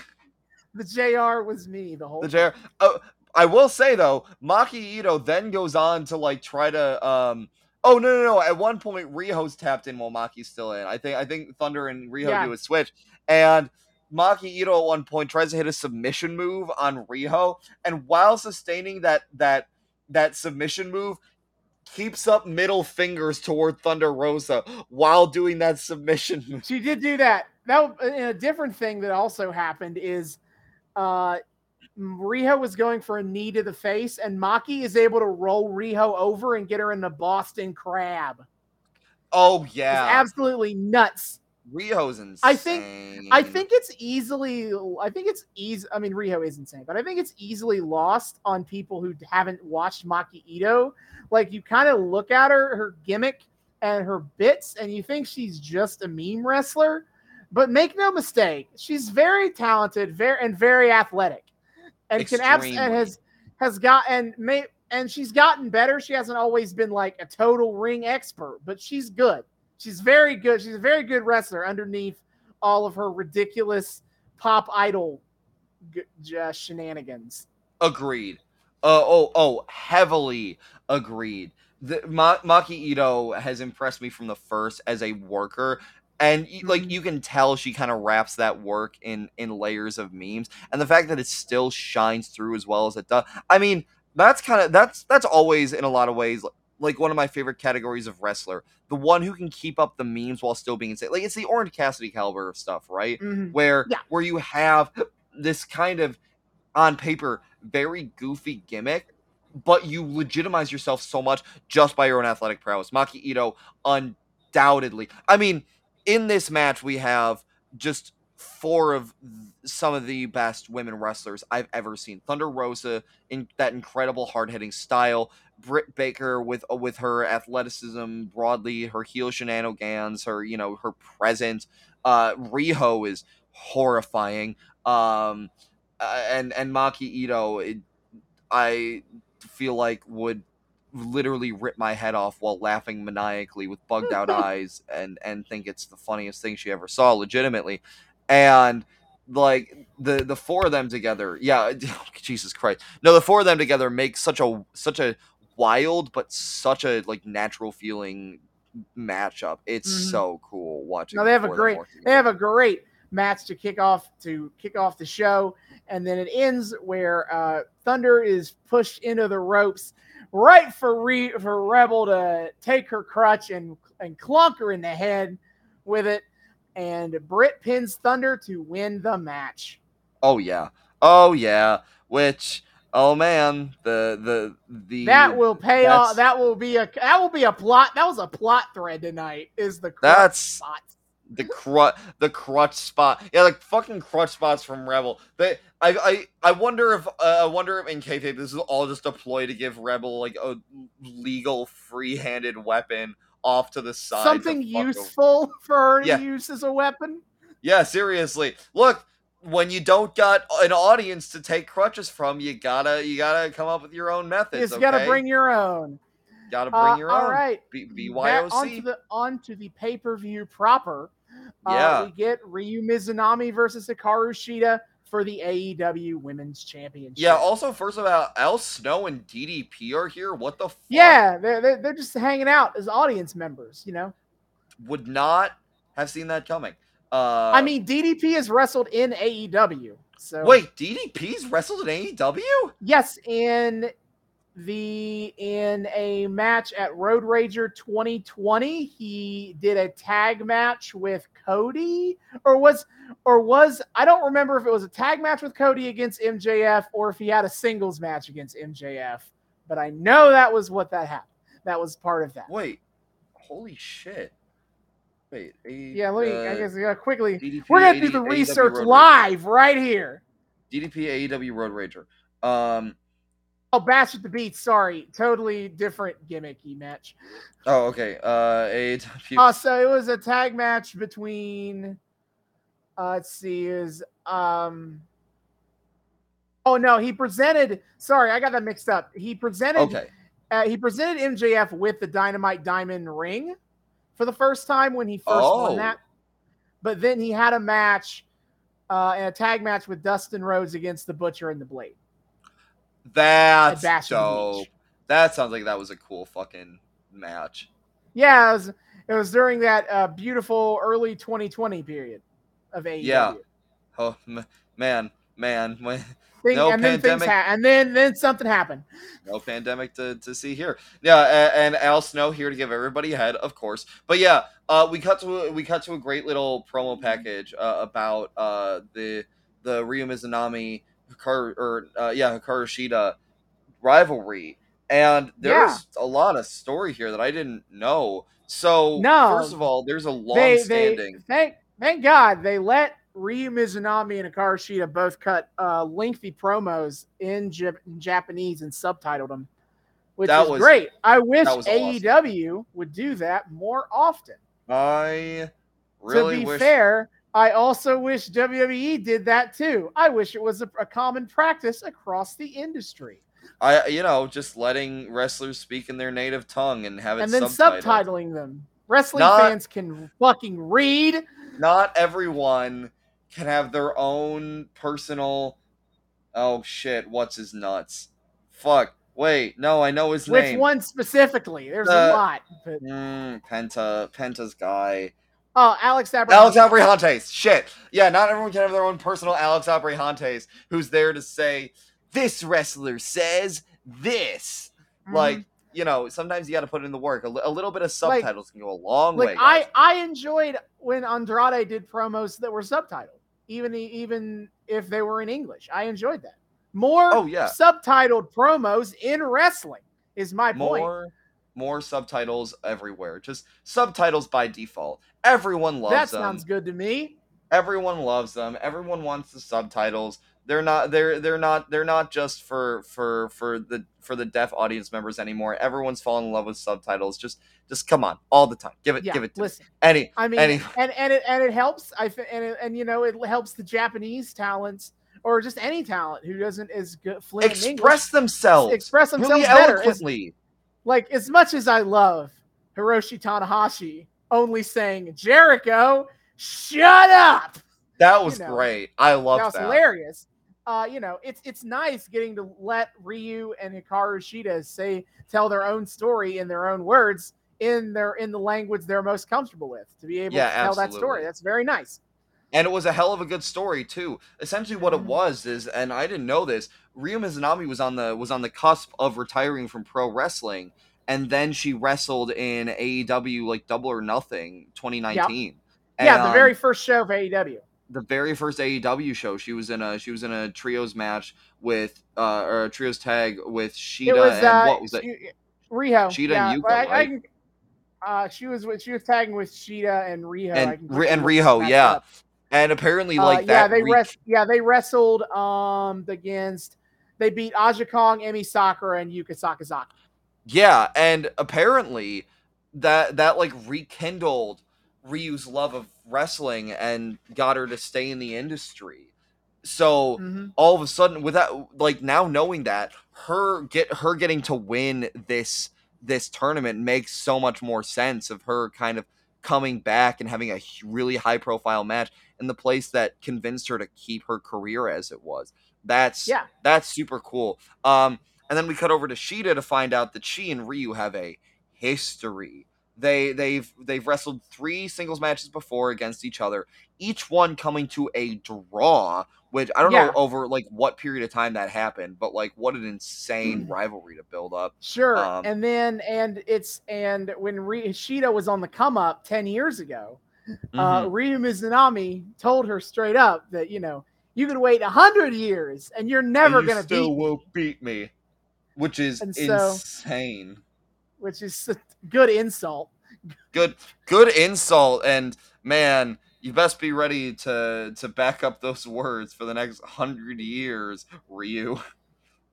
A: The Jr. was me the whole.
B: the JR. Oh, I will say though, Maki Ito then goes on to like try to um Oh no no no! At one point, Riho's tapped in while Maki's still in. I think I think Thunder and Riho
A: Yeah.
B: do a switch, and Maki Ito at one point tries to hit a submission move on Riho, and while sustaining that that that submission move, keeps up middle fingers toward Thunder Rosa while doing that submission <laughs> move.
A: She did do that. Now, a different thing that also happened is uh Riho was going for a knee to the face, and Maki is able to roll Riho over and get her in the Boston Crab.
B: Oh
A: It's
B: yeah,
A: absolutely nuts.
B: Riho's insane.
A: I think- I think it's easily. I think it's easy. I mean, Riho is insane, but I think it's easily lost on people who haven't watched Maki Ito. Like you kind of look at her, her gimmick and her bits, and you think she's just a meme wrestler. But make no mistake, she's very talented, very and very athletic, and can abs- and has has got and may and she's gotten better. She hasn't always been like a total ring expert, but she's good. She's very good. She's a very good wrestler underneath all of her ridiculous pop idol g- j- shenanigans.
B: Agreed. Uh, oh, oh, heavily agreed. The, Ma- Maki Ito has impressed me from the first as a worker, and y- like you can tell she kind of wraps that work in in layers of memes, and the fact that it still shines through as well as it does. I mean, that's kind of that's that's always in a lot of ways like one of my favorite categories of wrestler, the one who can keep up the memes while still being insane. Like it's the Orange Cassidy caliber of stuff, right?
A: Mhm.
B: where
A: Yeah.
B: where you have this kind of on paper very goofy gimmick but you legitimize yourself so much just by your own athletic prowess maki ito undoubtedly i mean in this match we have just four of some of the best women wrestlers i've ever seen thunder rosa in that incredible hard-hitting style britt baker with uh, with her athleticism broadly her heel shenanigans her you know her presence uh riho is horrifying. Um uh, and and maki ito it, i feel like would literally rip my head off while laughing maniacally with bugged out <laughs> eyes and and think it's the funniest thing she ever saw legitimately. And like the the four of them together yeah <laughs> jesus christ. No the four of them together make such a such a wild but such a like natural feeling matchup it's
A: Mhm.
B: so cool watching
A: No, they have a
B: four of them
A: great- They have a great match to kick off to kick off the show, and then it ends where uh, Thunder is pushed into the ropes, right for Re- for Rebel to take her crutch and and clunk her in the head with it, and Britt pins Thunder to win the match.
B: Oh yeah. Oh yeah. Which oh man, the the the
A: that will pay off. That will be a that will be a plot. That was a plot thread tonight. Is the crutch
B: That's-
A: spot.
B: the crutch the crutch spot. Yeah, like fucking crutch spots from Rebel. They I I I wonder if uh, I wonder if in kayfabe this is all just a ploy to give Rebel like a legal free-handed weapon off to the side.
A: something
B: fuck over-
A: useful for her to
B: Yeah.
A: use as a weapon.
B: Yeah, seriously. Look, when you don't got an audience to take crutches from, you gotta you gotta come up with your own
A: You
B: methods.
A: just got to bring your own.
B: gotta bring
A: Uh,
B: your
A: all
B: own.
A: right.
B: B-
A: Back onto
B: BYOC.
A: the onto the pay per view proper. Uh,
B: Yeah.
A: we get Ryu Mizunami versus Hikaru Shida for the AEW Women's Championship.
B: Yeah. Also, first of all, Al Snow and DDP are here. What the? Fuck?
A: yeah, they're, they're they're just hanging out as audience members. You know,
B: Would not have seen that coming. Uh,
A: I mean DDP has wrestled in AEW. So
B: wait, DDP's wrestled in AEW?
A: yes, in the in a match at Road Rager 2020, he did a tag match with Cody, or was or was I don't remember if it was a tag match with Cody against MJF or if he had a singles match against MJF, but I know that was what that happened. That was part of that.
B: Wait, holy shit! Wait, a,
A: Yeah, let me. I
B: uh,
A: guess uh, quickly.
B: DDP,
A: We're gonna do the research live right here.
B: DDP AEW Road Rager. Um.
A: Oh, Bash at the Beach. Sorry, totally different gimmicky match.
B: Oh, okay. Uh, AEW.
A: Uh, so it was a tag match between. Uh, let's see, is um. Oh no, he presented. Sorry, I got that mixed up. He presented.
B: okay.
A: Uh, he presented MJF with the Dynamite Diamond ring for the first time when he first
B: Oh.
A: won that. But then he had a match, uh, and a tag match with Dustin Rhodes against the Butcher and the Blade.
B: That's dope. That sounds like that was a cool fucking match.
A: Yeah, it was, it was during that uh, beautiful early 2020 period of AEW.
B: Yeah. Oh m- man, man, when-
A: Thing-
B: No
A: and then things
B: pandemic.
A: ha- and then then something happened.
B: no pandemic to, to see here. Yeah, a- and Al Snow here to give everybody a head, of course. But yeah, uh, we cut to a, we cut to a great little promo package uh, about uh, the the Ryu Mizunami Hikaru or uh, yeah Hikaru Shida rivalry, and there's a lot of story here that I didn't know. So
A: No.
B: first of all, there's a long
A: They
B: standing.
A: they thank thank God they let Ryu Mizunami and Hikaru Shida both cut uh, lengthy promos in, Jap- in Japanese and subtitled them, which
B: That
A: is
B: was-
A: great. I wish
B: was awesome.
A: AEW would do that more often.
B: I really
A: to be
B: wish
A: fair, I also wish WWE did that too. I wish it was a, a common practice across the industry.
B: I you know just letting wrestlers speak in their native tongue and have it
A: and then
B: subtitled.
A: subtitling them. Wrestling
B: Not-
A: fans can fucking read.
B: not everyone can have their own personal oh shit what's his nuts fuck wait no i know his name Which
A: one specifically? There's
B: Uh,
A: a lot. But,
B: mm, penta penta's guy
A: oh, Alex Abrahantes.
B: alex abrahantes shit yeah not everyone can have their own personal alex abrahantes who's there to say this wrestler says this
A: Mhm.
B: like you know sometimes you got to put in the work a, little bit of
A: Like-
B: subtitles can go a long
A: like
B: way
A: I. I enjoyed when Andrade did promos that were subtitled, even even if they were in English. I enjoyed that. More
B: Oh, yeah.
A: subtitled promos in wrestling is my point.
B: more more subtitles everywhere just subtitles by default everyone loves
A: That
B: them
A: sounds good to me.
B: everyone loves them everyone wants the subtitles they're not they're they're not they're not just for for for the for the deaf audience members anymore everyone's falling in love with subtitles just just come on all the time give it
A: Yeah,
B: give it to me.
A: listen.
B: any
A: I mean,
B: Any-
A: and and it and it helps. I and it, and you know it helps the Japanese talents or just any talent who doesn't as good fluent
B: express themselves
A: express themselves
B: really
A: better.
B: Eloquently
A: like as much as I love Hiroshi Tanahashi only saying Jericho, shut up.
B: that was
A: know,
B: great i love
A: that was
B: that
A: hilarious. Uh, you know, it's it's nice getting to let Ryu and Hikaru Shida say tell their own story in their own words in their in the language they're most comfortable with to be able
B: Yeah,
A: to tell that story. That's very nice.
B: and it was a hell of a good story too. Essentially, what it
A: Mhm.
B: was is, and I didn't know this. Ryu Mizunami was on the was on the cusp of retiring from pro wrestling, and then she wrestled in AEW like Double or Nothing 2019.
A: yeah, the
B: And
A: very first show of AEW.
B: The very first AEW show, she was in a she was in a trios match with uh or a trios tag with
A: Shida was
B: and
A: uh,
B: what was it?
A: Riho.
B: Shida
A: yeah,
B: and Yuka,
A: I, I
B: right?
A: can, uh, she was with she was tagging with Shida and Riho.
B: And and Riho, yeah.
A: up.
B: And apparently,
A: Uh,
B: like
A: yeah,
B: that.
A: they
B: re-
A: rest. Yeah, they wrestled um against. They beat Aja Kong, Emi Sakura, and Yuka Sakazaki.
B: Yeah, and apparently that that like rekindled Ryu's love of wrestling and got her to stay in the industry. So
A: Mhm.
B: all of a sudden without like now knowing that her get her getting to win this this tournament makes so much more sense of her kind of coming back and having a really high profile match in the place that convinced her to keep her career as it was. That's
A: Yeah.
B: that's super cool. Um and then we cut over to Shida to find out that she and Ryu have a history. They they've they've wrestled three singles matches before against each other, each one coming to a draw, which I don't
A: Yeah.
B: know over like what period of time that happened, but like what an insane rivalry to build up.
A: Sure.
B: Um,
A: and then and it's and when Shida was on the come up ten years ago, uh,
B: Mhm.
A: Ryu Mizunami told her straight up that you know you could wait a hundred years and you're never
B: And you
A: gonna
B: still
A: beat, me,"
B: won't beat me, which is
A: so-
B: insane.
A: Which is a <laughs> good insult.
B: Good good insult, and man, you best be ready to to back up those <laughs> words for the next hundred years, Ryu.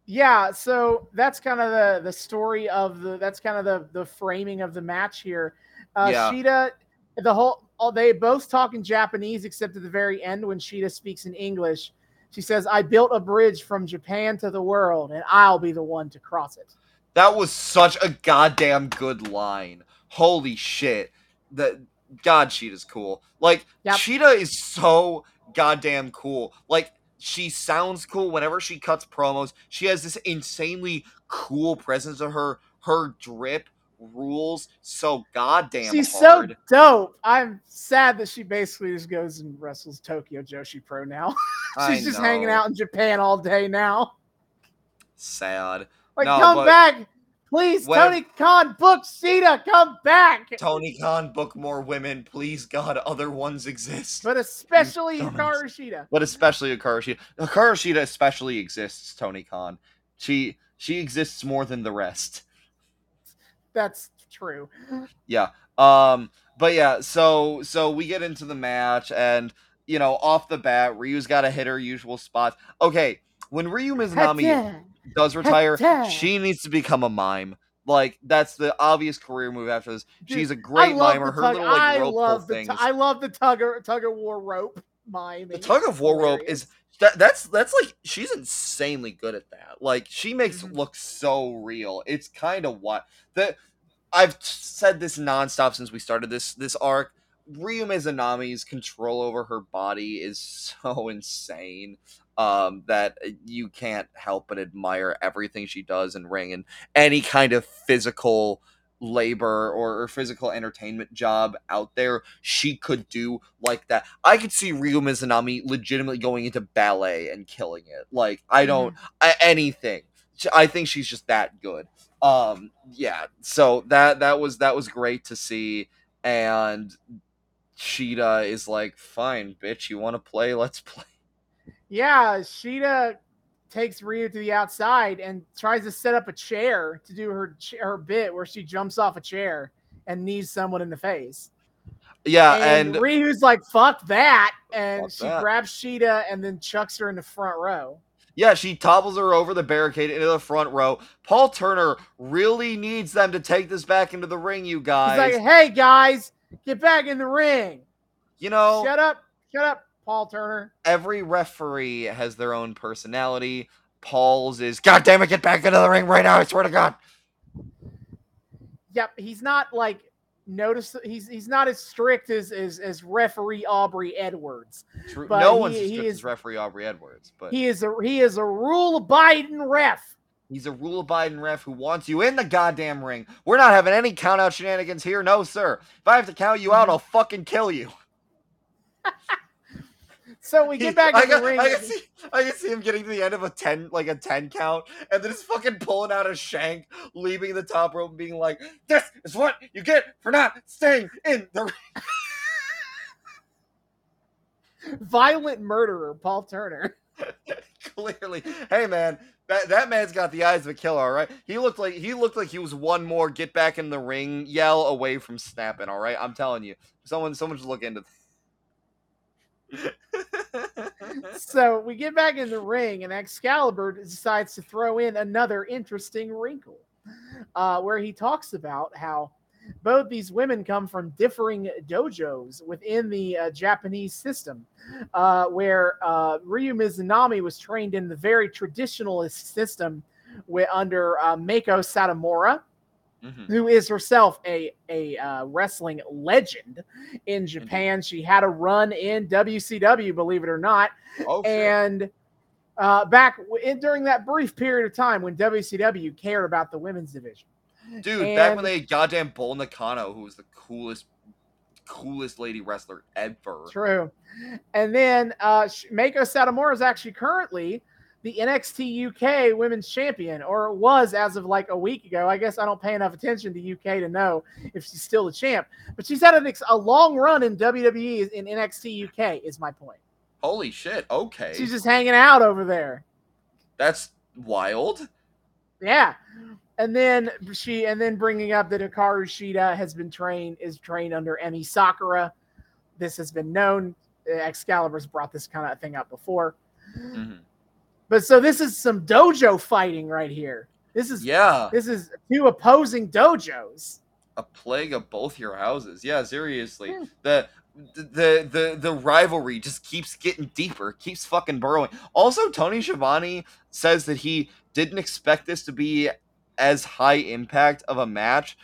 A: Yeah, so that's kind of the the story of the that's kind of the the framing of the match here. Uh
B: Yeah.
A: Shida the whole all they both talk in Japanese except at the very end when Shida speaks in English. She says, "I built a bridge from Japan to the world and I'll be the one to cross it."
B: That was such a goddamn good line. Holy shit. The God Shida's cool. Like
A: Yep.
B: Shida is so goddamn cool. Like she sounds cool whenever she cuts promos. She has this insanely cool presence of her. Her drip rules so goddamn
A: She's
B: hard.
A: so dope. I'm sad that she basically just goes and wrestles Tokyo Joshi Pro now. <laughs>
B: I
A: She's just hanging out in Japan all day now.
B: Sad.
A: Like,
B: No,
A: come back. Please,
B: When-
A: Tony Khan, book Shida, come back.
B: Tony Khan, book more women, please God. Other ones exist,
A: But especially. Hikaru Shida.
B: but especially Hikaru Shida. Hikaru Shida especially exists. Tony Khan, she she exists more than the rest.
A: That's true.
B: Yeah. Um. But yeah. So so we get into the match, and you know, off the bat, Ryu's got to hit her usual spots. Okay. When Ryu Mizunami. Does retire, she needs to become a mime. Like that's the obvious career move after this.
A: Dude,
B: She's a great mimer. Her
A: tug-
B: little like
A: I
B: rope
A: love the
B: things.
A: I love the tug of, tug of war rope mime.
B: the tug of war rope is that that's that's like she's insanely good at that. Like she makes
A: Mhm.
B: it look so real. It's kind of what that I've said this nonstop since we started this this arc. Ryu Mizunami's control over her body is so <laughs> insane um, that you can't help but admire everything she does in ring and any kind of physical labor or, or physical entertainment job out there she could do like that. I could see Ryu Mizunami legitimately going into ballet and killing it. Like I don't I, anything. I think she's just that good. Um yeah, so that that was that was great to see and Shida is like, "Fine, bitch, you want to play? Let's <laughs> play."
A: Yeah, Shida takes Ryu to the outside and tries to set up a chair to do her her bit where she jumps off a chair and knees someone in the face.
B: Yeah,
A: and,
B: and
A: Ryu's like, "Fuck that!" and
B: Fuck
A: she
B: that.
A: grabs Shida and then chucks her in the front row.
B: Yeah, she topples her over the barricade into the front row. Paul Turner really needs them to take this back into the ring, you guys.
A: He's like, "Hey guys, get back in the ring!
B: you know,
A: Shut up, shut up, Paul Turner."
B: every referee has their own personality. Paul's is, God damn it, get back into the ring right now, I swear to God.
A: Yep, he's not like notice. He's he's not as strict as as, as referee Aubrey Edwards.
B: True.
A: But
B: no
A: he-
B: one's as strict
A: is-
B: as referee Aubrey Edwards, but
A: He is a he is a rule abiding ref.
B: he's a rule abiding ref who wants you in the goddamn ring. We're not having any count out shenanigans here, no, sir. If I have to count you out, mm-hmm. I'll fucking kill you. <laughs>
A: So we get back
B: I
A: in the ring.
B: I can see, I can see him getting to the end of a ten, like a ten count, and then just fucking pulling out a shank, leaving the top rope, and being like, "This is what you get for not staying in the ring." <laughs>
A: Violent murderer, Paul Turner. <laughs>
B: Clearly, hey man, that that man's got the eyes of a killer. All right, he looked like he looked like he was one more get back in the ring yell away from snapping. All right, I'm telling you, someone someone should look into. <laughs>
A: So we get back in the ring, and Excalibur decides to throw in another interesting wrinkle, uh, where he talks about how both these women come from differing dojos within the uh, Japanese system, uh, where uh, Ryu Mizunami was trained in the very traditionalist system under uh, Meiko Satomura,
B: Mhm.
A: who is herself a a uh, wrestling legend in Japan. She had a run in WCW, believe it or not,
B: Oh,
A: and uh, back in, during that brief period of time when WCW cared about the women's division.
B: Dude, back when they had goddamn Bull Nakano, who was the coolest, coolest lady wrestler ever.
A: True. And then uh, Meiko Satomura is actually currently the NXT UK Women's Champion, or was as of like a week ago. I guess I don't pay enough attention to UK to know if she's still the champ. But she's had an ex- a long run in WWE in NXT UK. Is my point.
B: Holy shit! Okay,
A: She's just hanging out over there.
B: that's wild.
A: Yeah. And then she, and then bringing up that Hikaru Shida has been trained, is trained under Emi Sakura. This has been known. Excalibur's brought this kind of thing up before.
B: Mhm.
A: But so this is some dojo fighting right here. This is
B: Yeah,
A: this is two opposing dojos.
B: a plague of both your houses. Yeah, seriously.
A: Hmm.
B: The the the the rivalry just keeps getting deeper, keeps fucking burrowing. Also, Tony Schiavone says that he didn't expect this to be as high impact of a match.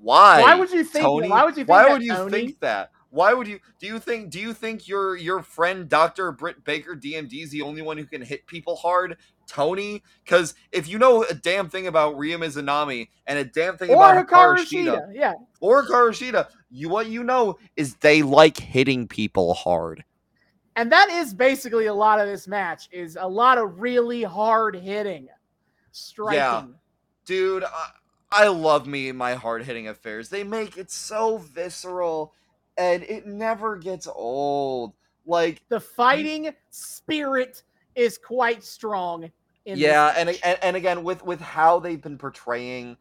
B: Why?
A: Why would you think?
B: Tony?
A: why would you think?
B: Why
A: that,
B: would you
A: Tony?
B: think that? Why would you? Do you think? Do you think your your friend Doctor Britt Baker DMD is the only one who can hit people hard? Tony, because if you know a damn thing about Ryu Mizunami and a damn thing
A: Or
B: about
A: Hikaru
B: Hikaru Shida,
A: Shida. Yeah.
B: or Hikaru Shida, you what you know is they like hitting people hard.
A: And that is basically a lot of this match is a lot of really hard hitting, striking.
B: Dude, I, I love me my hard hitting affairs. They make it so visceral and it never gets old. Like
A: The fighting spirit is quite strong. In
B: yeah,
A: this
B: and, and and again with with how they've been portraying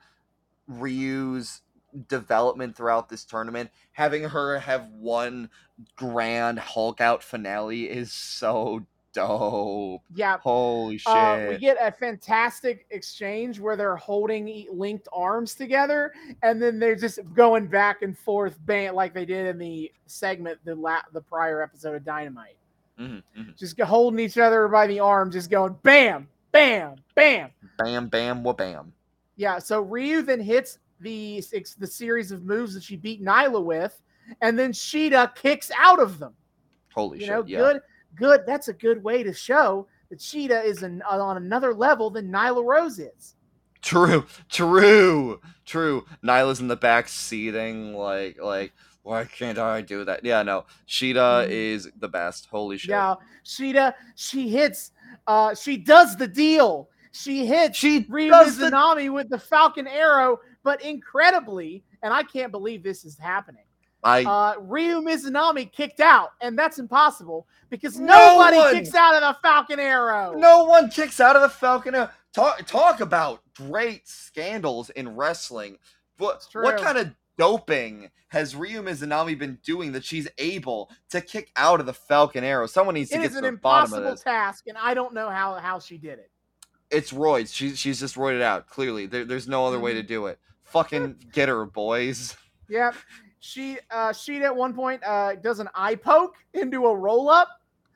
B: Ryu's development throughout this tournament, having her have one grand Hulk out finale is so dope.
A: yeah,
B: Holy shit!
A: Uh, we get a fantastic exchange where they're holding linked arms together, and then they're just going back and forth, bang, like they did in the segment the la- the prior episode of Dynamite.
B: Mhm, mhm.
A: Just holding each other by the arm, just going bam, bam, bam.
B: Bam, bam, wa bam.
A: Yeah. So Ryu then hits the six, the series of moves that she beat Nyla with, and then Shida kicks out of them.
B: Holy
A: you
B: shit!
A: know,
B: yeah.
A: good, good. That's a good way to show that Shida is an, on another level than Nyla Rose is.
B: True, true, true. Nyla's in the back seating, like, like, why can't I do that? Yeah, no. Shida
A: Mhm.
B: is the best. Holy shit.
A: Yeah, Shida, she hits, uh, she does the deal. She hits
B: She
A: Ryu
B: the
A: with the Falcon Arrow, but incredibly, and I can't believe this is happening.
B: I
A: Uh, Ryu Mizunami kicked out, and that's impossible because
B: No
A: nobody
B: one-
A: kicks out of the Falcon Arrow.
B: no one kicks out of the Falcon. Arrow. Talk talk about great scandals in wrestling. What what kind of doping has Ryu Mizunami been doing that she's able to kick out of the Falcon Arrow? Someone needs to
A: it
B: get to the bottom of this.
A: It is an impossible task, and I don't know how how she did it.
B: It's roids. She's she's just roided out. Clearly, there, there's no other way to
A: Mhm.
B: do it. Fucking get her, boys.
A: Yep. <laughs> She uh she at one point uh does an eye poke into a roll up.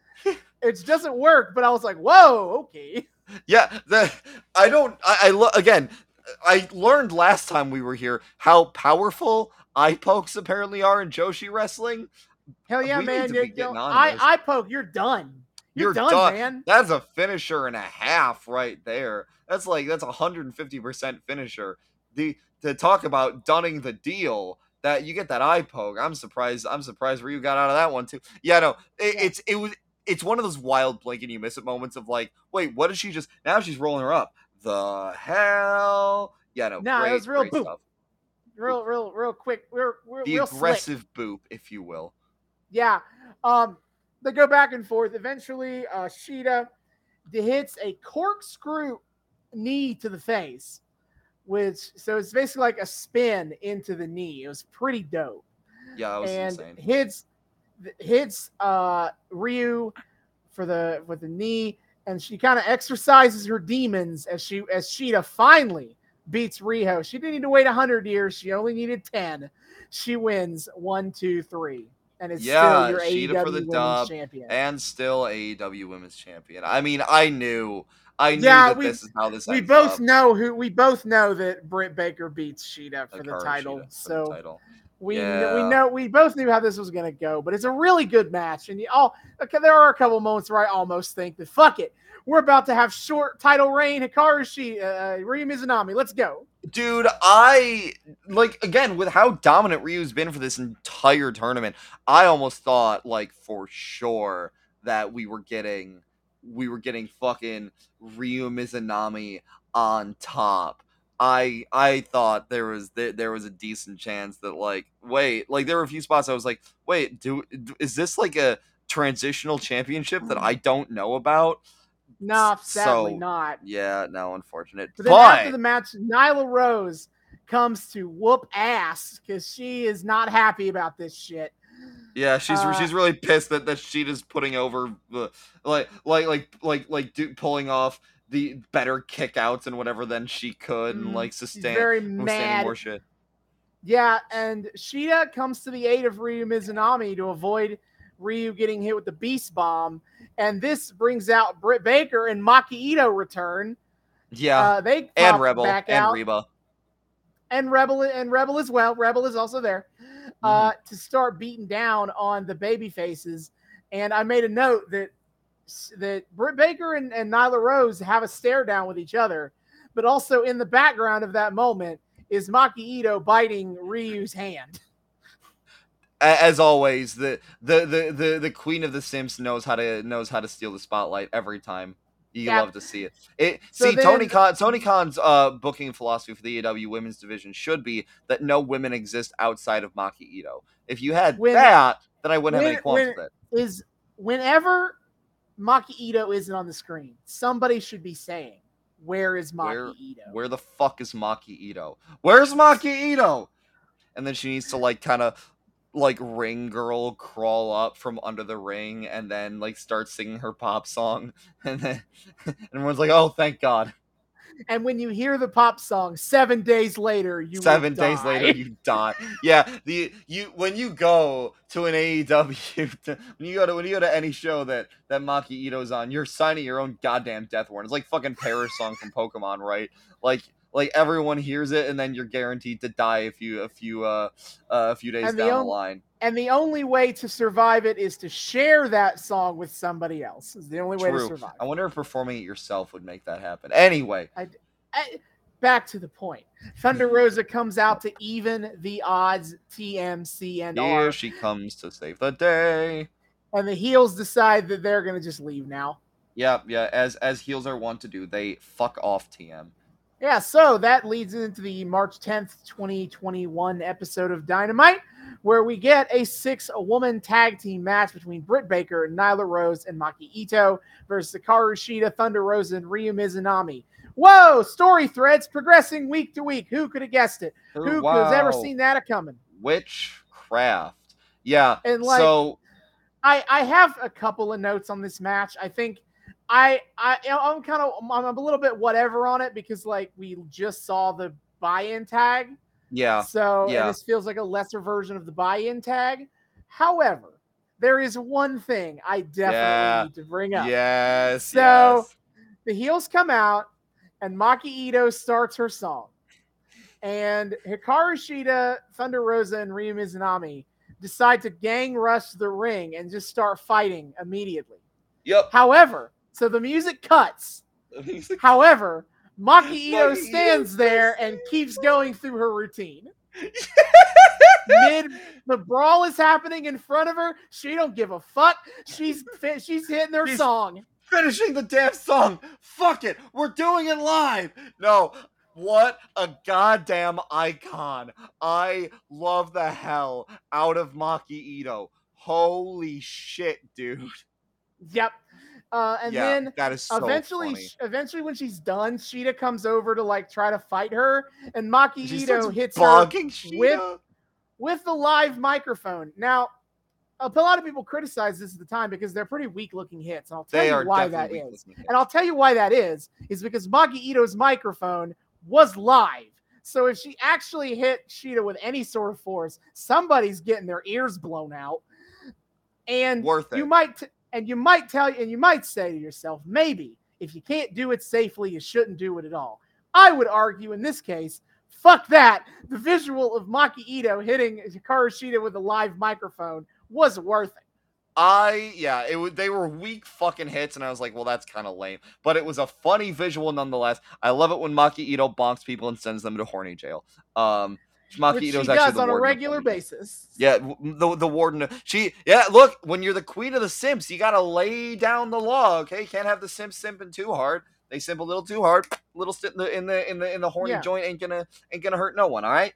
A: <laughs> it doesn't work, but I was like, whoa, okay.
B: Yeah, the I don't. I, I lo- again. I learned last time we were here how powerful eye pokes apparently are in Joshi wrestling.
A: Hell yeah,
B: We
A: man.
B: to
A: You,
B: be
A: you
B: getting
A: know,
B: on
A: eye,
B: this.
A: eye poke, you're done. You're,
B: You're
A: done,
B: done.
A: man.
B: That's a finisher and a half right there. That's like that's 150% finisher. The to talk about dunning the deal that you get that eye poke. I'm surprised. I'm surprised Ryu got out of that one too. Yeah, no, it,
A: Yeah.
B: it's it was it's one of those wild blink and you miss it moments of like, wait, what did she just? Now she's rolling her up. The hell? Yeah, no.
A: Nah, it was real boop.
B: stuff.
A: Real, real, real quick. Real, real,
B: The
A: real slick.
B: aggressive boop, if you will.
A: Yeah. Um, they go back and forth. Eventually, uh, Shida hits a corkscrew knee to the face, which so it's basically like a spin into the knee. It was pretty dope.
B: Yeah, that was
A: and
B: insane.
A: hits hits uh Ryu for the with the knee, and she kind of exercises her demons as she as Shida finally beats Riho. She didn't need to wait hundred years; she only needed ten. She wins one, two, three, and it's
B: Yeah,
A: still your
B: Shida
A: AEW
B: for the
A: Women's
B: dub,
A: Champion.
B: and still AEW Women's Champion. I mean, I knew, I knew
A: Yeah,
B: that
A: we-
B: this is how this.
A: we both
B: up.
A: know who we both know that Britt Baker beats Shida for the title.
B: Shida for the
A: so
B: title.
A: We
B: Yeah.
A: we know we both knew how this was gonna go, but it's a really good match. And you all okay, there are a couple moments where I almost think that fuck it, we're about to have short title reign. Hikaru Shi, uh, Ryu Mizunami, let's go.
B: dude, I like again with how dominant Ryu's been for this entire tournament. I almost thought like for sure that we were getting, we were getting fucking Ryu Mizunami on top. I I thought there was there, there was a decent chance that like wait like there were a few spots I was like wait do is this like a transitional championship that I don't know about?
A: No, sadly
B: So,
A: not.
B: Yeah, no, unfortunate.
A: But
B: But,
A: then after the match, Nyla Rose comes to whoop ass because she is not happy about this shit.
B: Yeah, she's
A: uh,
B: she's really pissed that that Shida's putting over the like like like like like do, pulling off the better kickouts and whatever than she could and
A: Mhm.
B: like sustain
A: very mad.
B: more shit.
A: Yeah, and Shida comes to the aid of Ryu Mizunami to avoid Ryu getting hit with the Beast Bomb. And this brings out Britt Baker and Maki Ito return.
B: Yeah,
A: Uh, they
B: and Rebel
A: back
B: and
A: out,
B: Reba.
A: and Rebel and Rebel as well. Rebel is also there
B: Mm-hmm.
A: uh, to start beating down on the baby faces. And I made a note that that Britt Baker and, and Nyla Rose have a stare down with each other, but also in the background of that moment is Maki Ito biting Ryu's hand. <laughs>
B: as always, the, the the the the queen of the Simps knows how to knows how to steal the spotlight every time. You
A: Yeah.
B: love to see it. It
A: So
B: see Tony
A: then-
B: Khan Tony Khan's uh booking philosophy for the AEW women's division should be that no women exist outside of Maki Ito. If you had
A: When-
B: that, then I wouldn't have any qualms
A: when-
B: with it.
A: Is whenever Maki Ito isn't on the screen, somebody should be saying, "Where is Maki
B: Where-
A: Ito?"
B: Where the fuck is Maki Ito? Where's Maki Ito? And then she needs to like kind of like ring girl crawl up from under the ring and then like start singing her pop song <laughs> and then and everyone's like, "Oh, thank God."
A: And when you hear the pop song, seven days later, you
B: Seven days
A: die.
B: later, you die. Yeah, the you when you go to an AEW, <laughs> to, when you go to when you go to any show that that Maki Ito's on, you're signing your own goddamn death warrant. It's like fucking Paris song from Pokemon, right? Like like everyone hears it, and then you're guaranteed to die a few a few uh, uh a few days
A: And the
B: down the
A: on-
B: line.
A: And the only way to survive it is to share that song with somebody else. Is the only way to survive.
B: I wonder if performing it yourself would make that happen. Anyway,
A: I- back to the point. Thunder Rosa comes out to even the odds. TMC and
B: here
A: R,
B: she comes to save the day.
A: and the heels decide that they're gonna just leave now.
B: Yeah, yeah. As as heels are wont to do, they fuck off TM.
A: Yeah, so that leads into the March 10th, 2021 episode of Dynamite, where we get a six woman tag team match between Britt Baker, Nyla Rose, and Maki Ito versus Hikaru Shida, Thunder Rosa, and Ryu Mizunami. Whoa, story threads progressing week to week. Who could have guessed it? Oh, Who could have ever seen that a coming?
B: witchcraft. Yeah.
A: And like
B: so
A: I I have a couple of notes on this match. I think I I I'm kind of I'm a little bit whatever on it because like we just saw the buy-in tag.
B: yeah,
A: So
B: yeah.
A: this feels like a lesser version of the buy-in tag. However, there is one thing I definitely
B: Yeah.
A: need to bring up.
B: yes.
A: So-
B: yes.
A: The heels come out, and Maki Ito starts her song, and Hikaru Shida, Thunder Rosa, and Ryu Mizunami decide to gang rush the ring and just start fighting immediately.
B: Yep.
A: However, so the music cuts. However, Maki Ito
B: Maki Ito
A: stands there and keeps going through her routine. Mid <laughs> the brawl is happening in front of her. She don't give a fuck. She's she's hitting her
B: She's-
A: song.
B: Finishing the damn song. Fuck it. We're doing it live. No. What a goddamn icon. I love the hell out of Maki Ito. Holy shit, dude.
A: Yep. Uh, and
B: yeah,
A: then
B: that is so
A: eventually,
B: funny.
A: eventually, when she's done, Shida comes over to like try to fight her, and Maki
B: She
A: Ito hits her with- with the live microphone. Now, a lot of people criticize this at the time because they're pretty weak-looking hits, and I'll tell
B: they
A: you why that is. And I'll tell you why that is, is because Maki Ito's microphone was live. So if she actually hit Shida with any sort of force, somebody's getting their ears blown out. And
B: Worth
A: you might t- and you might tell and you might say to yourself, maybe if you can't do it safely, you shouldn't do it at all. I would argue in this case, fuck that. The visual of Maki Ito hitting Hikaru with a live microphone was worth it.
B: I yeah, it was they were weak fucking hits, and I was like, well, that's kind of lame. But it was a funny visual nonetheless. I love it when Maki Ito bonks people and sends them to horny jail. Um, Maki
A: she
B: Ito's actually
A: does on a regular basis.
B: Yeah, the the warden. She yeah. Look, when you're the queen of the simps, you gotta lay down the law. Okay, can't have the simps simping too hard. They simp a little too hard. Little in the in the in the in the horny
A: Yeah.
B: joint ain't gonna ain't gonna hurt no one. All right.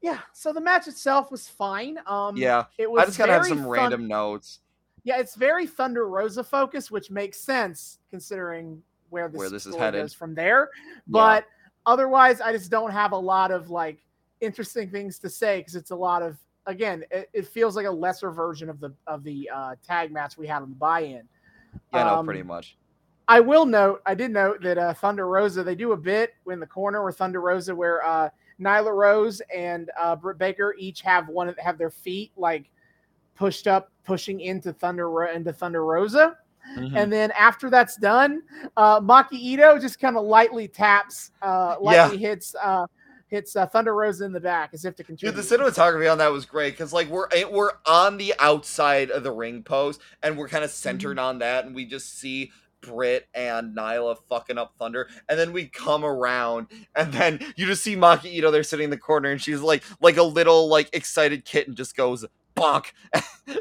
A: Yeah, so the match itself was fine. Um,
B: Yeah,
A: it was
B: I just gotta have some
A: thun-
B: random notes
A: Yeah, it's very Thunder Rosa focused, which makes sense considering where this,
B: Where this is headed.
A: from there. But otherwise, I just don't have a lot of like interesting things to say because it's a lot of again, it, it feels like a lesser version of the of the uh, tag match we had on the buy-in.
B: Yeah, no,
A: Um,
B: pretty much.
A: I will note, I did note that uh, Thunder Rosa, they do a bit in the corner where Thunder Rosa, where uh, Nyla Rose and uh, Britt Baker each have one have their feet like pushed up, pushing into Thunder into Thunder Rosa.
B: Mhm.
A: And then after that's done, uh, Maki Ito just kind of lightly taps, uh, lightly hits uh, hits uh, Thunder Rosa in the back as if to
B: Dude, the cinematography on that was great because like we're we're on the outside of the ring post and we're kind of centered on that and we just see Britt and Nyla fucking up Thunder and then we come around and then you just see Maki Ito there sitting in the corner and she's like like a little like excited kitten just goes bonk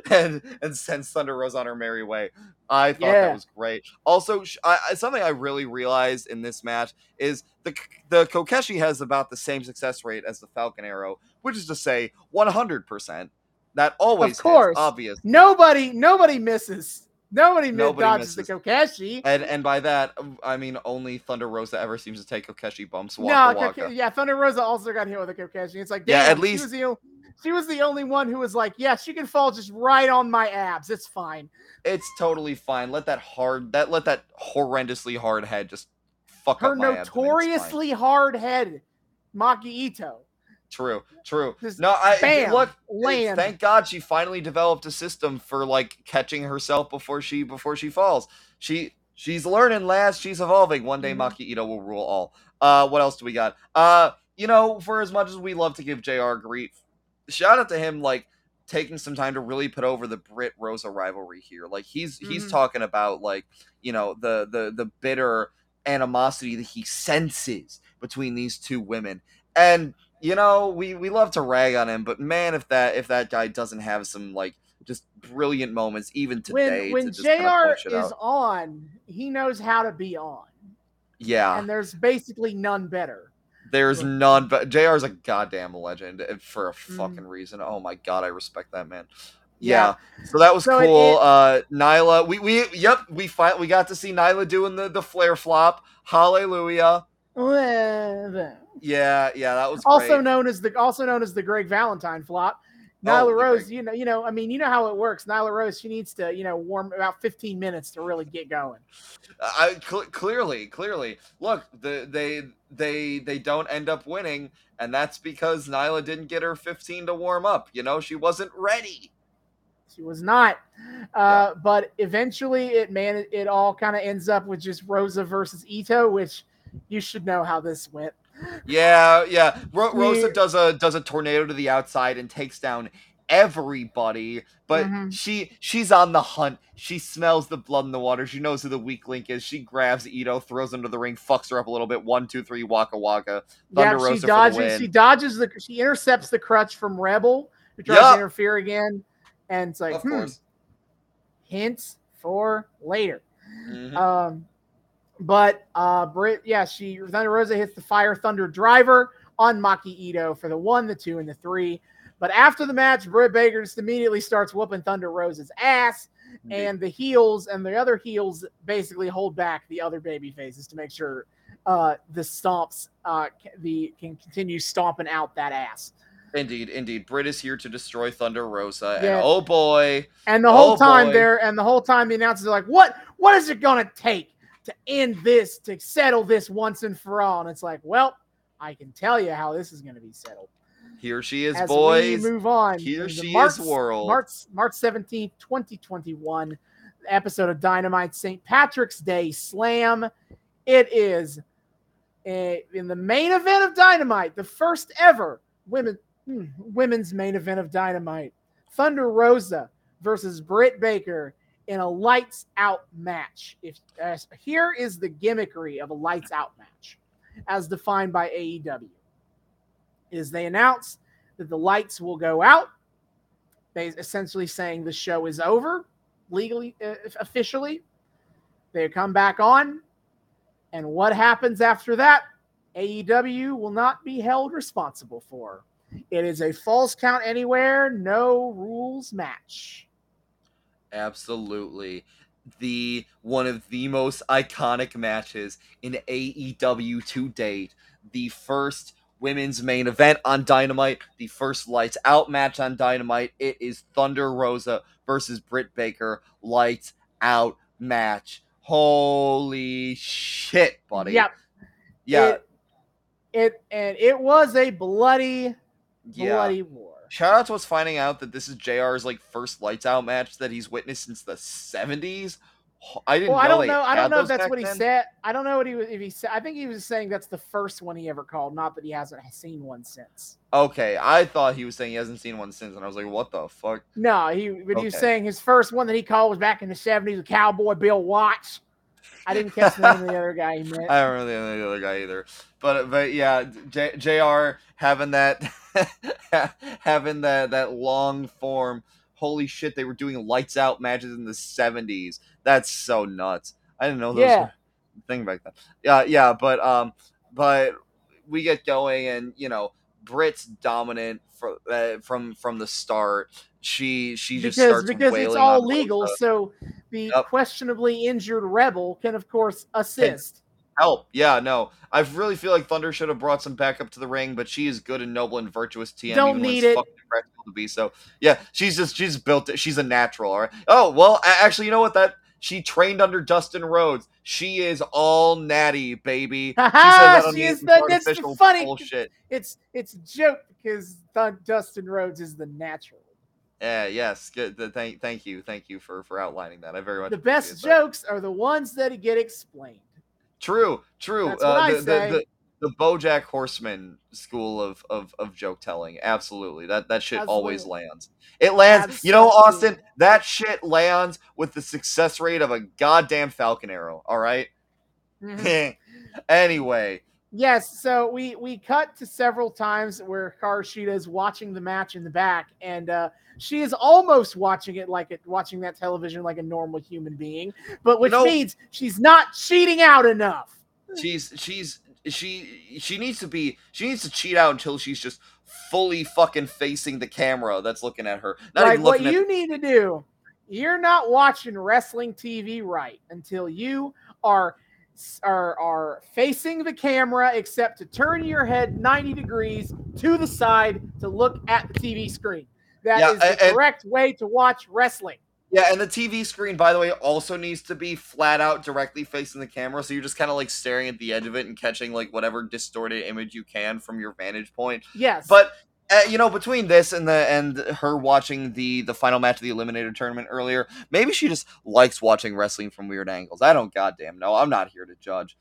B: <laughs> and and sends Thunder Rosa on her merry way. I thought
A: Yeah.
B: that was great. Also, I, something I really realized in this match is the the Kokeshi has about the same success rate as the Falcon Arrow, which is to say 100%. That always hits,
A: course.
B: obvious.
A: Nobody, nobody misses. Nobody,
B: Nobody
A: dodges
B: misses.
A: the Kokeshi.
B: And and by that, I mean only Thunder Rosa ever seems to take Kokeshi bumps.
A: No,
B: Waka
A: Koke- yeah, Thunder Rosa also got hit with a Kokeshi. It's like,
B: Yeah, at
A: she
B: least-
A: was the she was the only one who was like, yeah, she can fall just right on my abs. It's fine.
B: It's totally fine. Let that hard that let that horrendously hard head just fuck
A: Her
B: up my abs and it's fine.
A: notoriously hard head, Maki Ito.
B: True, true.
A: Just
B: no, I
A: bam,
B: look.
A: land.
B: Thank God she finally developed a system for like catching herself before she before she falls. She she's learning, lads. She's evolving. One day,
A: Mhm.
B: Maki Ito will rule all. Uh, what else do we got? Uh, you know, for as much as we love to give Jr. grief, shout out to him like taking some time to really put over the Britt Rosa rivalry here. Like he's he's
A: Mhm.
B: talking about like you know the the the bitter animosity that he senses between these two women and you know we we love to rag on him but man if that if that guy doesn't have some like just brilliant moments even today
A: when when
B: to
A: Jr. is
B: out.
A: on, he knows how to be on,
B: yeah
A: and there's basically none better.
B: there's none but Jr. is a goddamn legend uh, for a
A: Mm.
B: fucking reason oh my god i respect that man
A: Yeah.
B: yeah, so that was
A: So
B: cool
A: it-
B: uh nyla we we yep we fight we got to see nyla doing the the Flair flop hallelujah yeah yeah that was
A: also
B: great.
A: known as the also known as the Greg Valentine flop.
B: Oh,
A: Nyla
B: the
A: Rose,
B: Greg-
A: you know, you know, I mean, you know how it works. Nyla Rose, she needs to, you know, warm about 15 minutes to really get going.
B: I cl- clearly, clearly. Look, the, they they they don't end up winning, and that's because Nyla didn't get her 15 to warm up. You know, she wasn't ready.
A: She was not, uh, but eventually, it man, it all kind of ends up with just Rosa versus Ito, which you should know how this went.
B: Yeah, yeah. Ro- Rosa does a does a tornado to the outside and takes down everybody, but
A: Mhm.
B: she she's on the hunt. She smells the blood in the water. She knows who the weak link is. She grabs Ito, throws him to the ring, fucks her up a little bit. One, two, three, waka waka. Thunder
A: yeah, she
B: Rosa for the
A: dodges. She dodges the. She intercepts the crutch from Rebel, who tries
B: Yup.
A: to interfere again, and it's like,
B: of
A: hmm,
B: course.
A: hints for later.
B: Mhm.
A: Um, but uh, Britt, yeah, she Thunder Rosa hits the Fire Thunder driver on Maki Ito for the one, the two, and the three. But after the match, Britt Baker just immediately starts whooping Thunder Rosa's ass, and the heels and the other heels basically hold back the other baby faces to make sure uh, the stomps uh, the can continue stomping out that ass.
B: Indeed, indeed. Britt is here to destroy Thunder Rosa,
A: Yeah.
B: and oh boy,
A: And the whole
B: Oh,
A: time
B: boy.
A: there, and the whole time the announcers are like, "What? What is it gonna take to end this? To settle this once and for all?" And it's like, "Well, I can tell you how this is gonna be settled."
B: here she is,
A: As
B: boys.
A: we move on,
B: Here she
A: March,
B: is, world.
A: March March seventeenth, twenty twenty one, episode of Dynamite St. Patrick's Day Slam. It is a, in the main event of Dynamite, the first ever women hmm, women's main event of Dynamite. Thunder Rosa versus Britt Baker in a lights out match. If here is the gimmickry of a lights out match, as defined by AEW, is they announce that the lights will go out. They essentially saying the show is over, legally, uh, officially. They come back on, and what happens after that? AEW will not be held responsible for. It is a false count anywhere, no rules match.
B: Absolutely. The one of the most iconic matches in AEW to date. The first women's main event on Dynamite, the first lights out match on Dynamite. It is Thunder Rosa versus Britt Baker lights out match. Holy shit, buddy.
A: Yep.
B: Yeah.
A: It, it and it was a bloody,
B: yeah.
A: bloody war.
B: Shout out to us finding out that this is JR's like first lights out match that he's witnessed since the 70s. I didn't.
A: Well,
B: know
A: I don't know. I don't know if that's what he
B: then.
A: said. I don't know what he was. If he said, I think he was saying that's the first one he ever called. Not that he hasn't seen one since.
B: Okay, I thought he was saying he hasn't seen one since, and I was like, what the fuck?
A: No, he. But he was saying his first one that he called was back in the seventies with Cowboy Bill Watts. I didn't catch the name of the <laughs> other guy.
B: I don't really know the other guy either. But but yeah, J- Jr. having that <laughs> having that that long form. Holy shit, they were doing lights out matches in the seventies. That's so nuts. I didn't know those
A: Yeah.
B: were thing back then. Yeah, yeah, but um, but we get going, and you know, Britt's dominant from uh, from from the start. She she just
A: because
B: starts
A: because it's all legal, so the
B: Yep.
A: questionably injured rebel can of course assist.
B: help. Yeah, no. I really feel like Thunder should have brought some backup to the ring, but she is good and noble and virtuous TM.
A: Don't need it.
B: fucking to be. So yeah, she's just she's built it. She's a natural. All right. Oh well, actually, you know what? That she trained under Dustin Rhodes. She is all natty, baby. She said that on
A: she
B: the
A: is the, that's funny.
B: bullshit.
A: It's it's a joke because Dustin Rhodes is the natural.
B: Yeah. Yes. Good. th- Thank. Thank you. Thank you for for outlining that. I very much.
A: The best
B: that.
A: jokes are the ones that get explained.
B: True, true.
A: That's what
B: uh,
A: I
B: the,
A: say.
B: The, the, the BoJack Horseman school of, of of joke telling, absolutely. That that shit always lands. It lands. You know, Austin, that shit lands with the success rate of a goddamn Falcon Arrow. All right?
A: Mhm. <laughs>
B: anyway,
A: Yes, so we we cut to several times where Hikaru Shida is watching the match in the back, and uh, she is almost watching it like it watching that television like a normal human being, but which
B: No.
A: means she's not cheating out enough.
B: she's she's she she needs to be she needs to cheat out until she's just fully fucking facing the camera that's looking at her. Not
A: like what
B: at
A: you need to do, you're not watching wrestling TV right until you are are are facing the camera, except to turn your head 90 degrees to the side to look at the TV screen. That
B: Yeah,
A: is the
B: and-
A: correct way to watch wrestling.
B: Yeah, and the TV screen, by the way, also needs to be flat out directly facing the camera. So you're just kind of like staring at the edge of it and catching like whatever distorted image you can from your vantage point.
A: Yes,
B: But uh, you know, between this and the and her watching the the final match of the Eliminator tournament earlier, maybe she just likes watching wrestling from weird angles. I don't goddamn know. I'm not here to judge.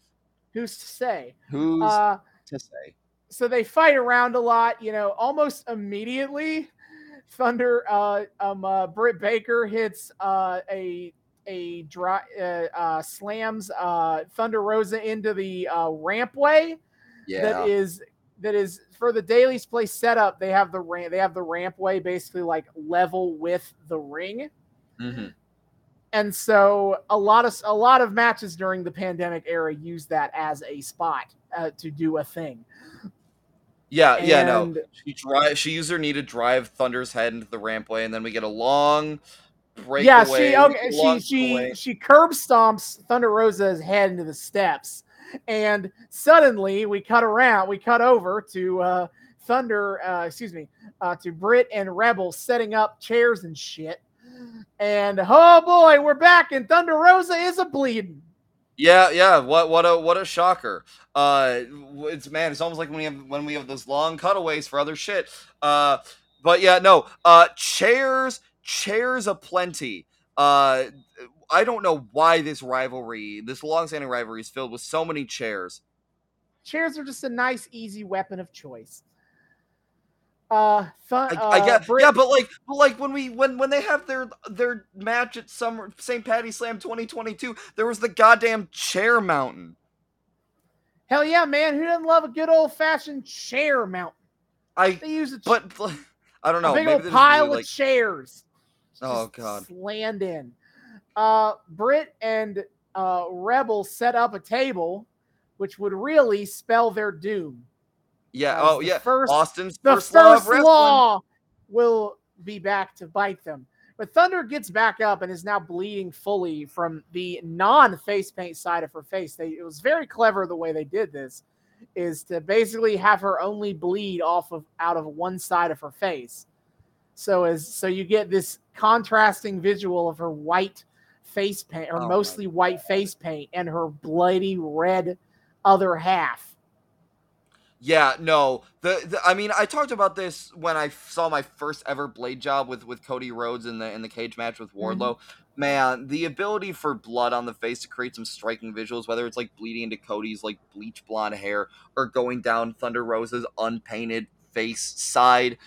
A: who's to say?
B: Who's
A: Uh,
B: to say?
A: so they fight around a lot, you know, almost immediately. Thunder, uh, um, uh, Britt Baker hits uh, a a dry, uh, uh, slams uh, Thunder Rosa into the uh, rampway
B: Yeah.
A: that is that is for the Daily's Place setup. They have the ramp. They have the rampway basically like level with the ring,
B: hmm
A: and so a lot of a lot of matches during the pandemic era use that as a spot uh, to do a thing.
B: Yeah. Yeah. No. She drive. She used her knee to drive Thunder's head into the rampway, and then we get a long breakaway.
A: yeah, she okay. She she she curb stomps Thunder Rosa's head into the steps, and suddenly we cut around. We cut over to uh, Thunder. Uh, excuse me, uh, to Britt and Rebel setting up chairs and shit. And oh boy, we're back, and Thunder Rosa is a bleeding.
B: Yeah, yeah. What what a what a shocker. Uh it's man, it's almost like when we have when we have those long cutaways for other shit. Uh but yeah, no. Uh chairs chairs aplenty. Uh I don't know why this rivalry, this long-standing rivalry is filled with so many chairs.
A: Chairs are just a nice, easy weapon of choice. Uh, Thun-
B: I, I
A: uh,
B: get,
A: Britt-
B: yeah, but like, but like when we when when they have their their match at Summer St. Patty Slam 2022, there was the goddamn chair mountain.
A: hell yeah, man! Who doesn't love a good old fashioned chair mountain?
B: I
A: They use a
B: but <laughs> I don't know.
A: a big old pile
B: really,
A: of chairs.
B: Oh, God.
A: slammed in. Uh, Britt and uh, Rebel set up a table, which would really spell their doom.
B: Yeah. Oh, yeah.
A: First,
B: Austin's
A: the
B: first, law
A: law will be back to bite them. But Thunder gets back up and is now bleeding fully from the non-face paint side of her face. They, it was very clever the way they did this, is to basically have her only bleed off of out of one side of her face. So as so you get this contrasting visual of her white face paint or
B: Oh
A: mostly white face paint and her bloody red other half.
B: Yeah, no. The, the I mean, I talked about this when I saw my first ever blade job with with Cody Rhodes in the in the cage match with Wardlow. Mm-hmm. Man, the ability for blood on the face to create some striking visuals, whether it's like bleeding into Cody's like bleach blonde hair or going down Thunder Rosa's unpainted face side.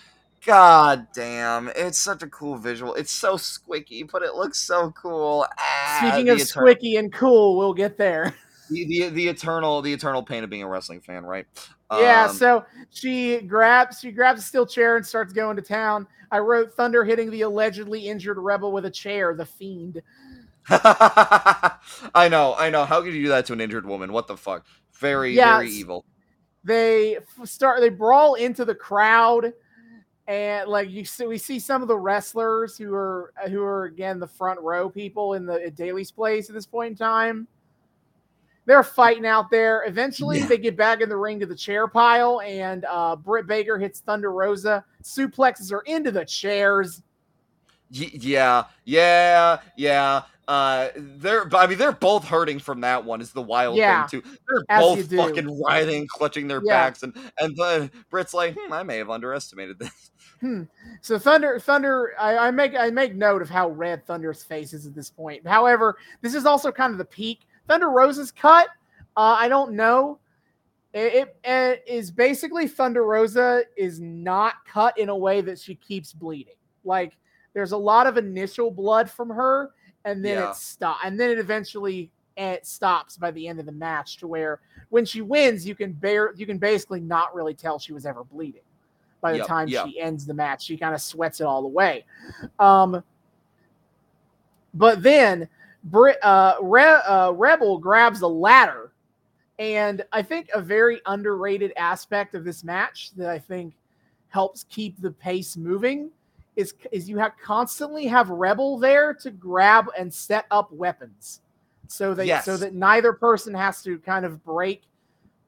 B: God damn, it's such a cool visual. It's so squicky, but it looks so cool.
A: Ah, Speaking of eternal- squicky and cool, we'll get there. <laughs>
B: The, the, the eternal the eternal pain of being a wrestling fan, right?
A: Yeah, um, so she grabs she grabs a steel chair and starts going to town. I wrote Thunder hitting the allegedly injured rebel with a chair, the fiend. <laughs>
B: I know, I know. How could you do that to an injured woman? What the fuck? Very, yeah, very evil.
A: They start they brawl into the crowd and like you see we see some of the wrestlers who are who are again the front row people in the Daily's place at this point in time they're fighting out there. Eventually, yeah. they get back in the ring to the chair pile, and uh, Britt Baker hits Thunder Rosa, suplexes her into the chairs.
B: yeah, yeah, yeah. Uh, they're, I mean, they're both hurting from that one. Is the wild yeah, thing too? They're both fucking writhing, clutching their yeah. backs, and and the Britt's like, hmm, I may have underestimated this.
A: Hmm. So Thunder, Thunder, I, I, make I make note of how red Thunder's face is at this point. However, this is also kind of the peak Thunder Rosa's cut, uh, I don't know. It, it, it is basically Thunder Rosa is not cut in a way that she keeps bleeding. Like there's a lot of initial blood from her, and then yeah. it stops, and then it eventually it stops by the end of the match to where when she wins, you can bear you can basically not really tell she was ever bleeding. By the yep, time yep. she ends the match, she kind of sweats it all away. Um, but then uh, Re- uh, Rebel grabs a ladder, and I think a very underrated aspect of this match that I think helps keep the pace moving is is you have constantly have Rebel there to grab and set up weapons, so that yes. so that neither person has to kind of break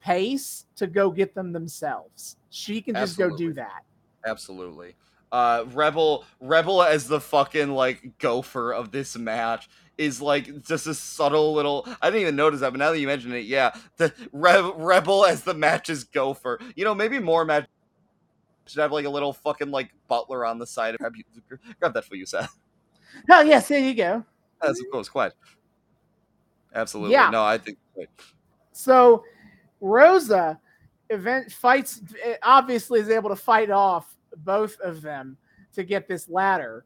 A: pace to go get them themselves. She can just Absolutely. go do that.
B: Absolutely. Uh, Rebel Rebel as the fucking like gopher of this match is like just a subtle little. I didn't even notice that, but now that you mention it, yeah, the Re- Rebel as the match's gopher. You know, maybe more match should have like a little fucking like butler on the side. Grab, you, grab that for you, Seth.
A: Oh yes, there you go.
B: That's of course quite. Absolutely. Yeah. No, I think.
A: So, Rosa event fights obviously is able to fight off both of them to get this ladder.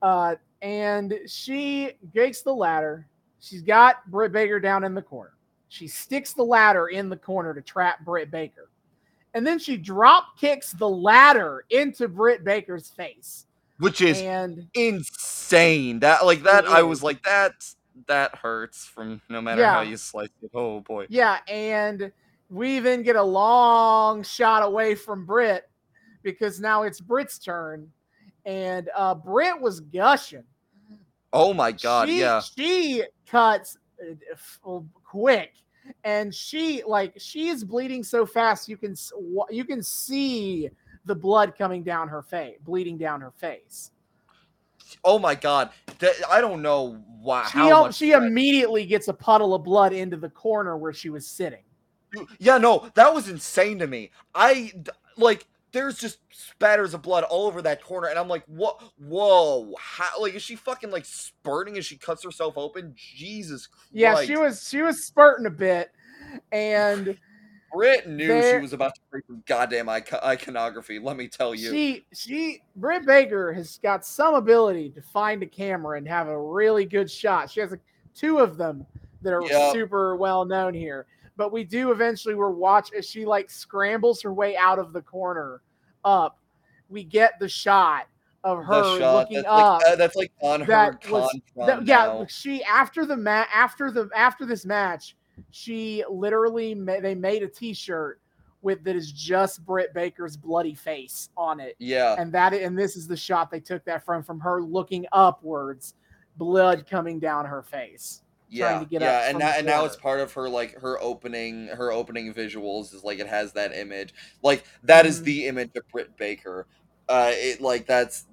A: Uh, and she takes the ladder. She's got Britt Baker down in the corner. She sticks the ladder in the corner to trap Britt Baker. And then she drop kicks the ladder into Britt Baker's face.
B: Which is and insane. That like that I was like that that hurts from no matter yeah. how you slice it. Oh boy.
A: Yeah, and we then get a long shot away from Britt because now it's Britt's turn. And uh Britt was gushing
B: Oh my god,
A: she,
B: yeah.
A: She cuts uh, quick and she like she is bleeding so fast you can you can see the blood coming down her face, bleeding down her face.
B: Oh my god. I don't know why
A: she, she immediately gets a puddle of blood into the corner where she was sitting.
B: Yeah, no, that was insane to me. I like there's just spatters of blood all over that corner, and I'm like, what? Whoa! How? Like, is she fucking like spurting as she cuts herself open? Jesus Christ!
A: Yeah, she was. She was spurting a bit, and <sighs>
B: Britt knew there, she was about to break some goddamn iconography. Let me tell you,
A: she she Britt Baker has got some ability to find a camera and have a really good shot. She has a, two of them that are yep. super well known here but we do eventually we're watch as she like scrambles her way out of the corner up. We get the shot of her shot, looking
B: that's
A: up.
B: Like, uh, that's like on her was, that,
A: yeah, she after the mat after the after this match, she literally ma- they made a T-shirt with that is just Britt Baker's bloody face on it.
B: Yeah,
A: and that and this is the shot they took that from from her looking upwards, blood coming down her face
B: yeah, yeah, and now, and now it's part of her like her opening her opening visuals is like it has that image like that mm-hmm. is the image of Britt Baker. Uh, it like that's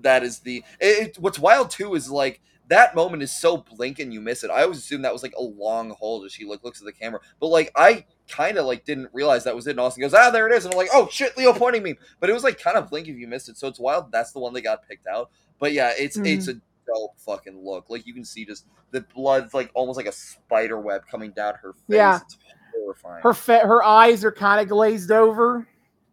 B: that is the it, it, what's wild too is like that moment is so blink and you miss it. I always assumed that was like a long hold as she like looks at the camera, but like I kind of like didn't realize that was it. And Austin goes, ah, there it is. And I'm like, oh shit, Leo pointing me. But it was like kind of blink if you missed it. So it's wild. That's the one that got picked out. But yeah, it's
A: Mhm.
B: it's a dope fucking look. Like you can see just the blood's like almost like a spider web coming down her face.
A: Yeah.
B: It's horrifying.
A: Her fa- her eyes are kind of glazed over.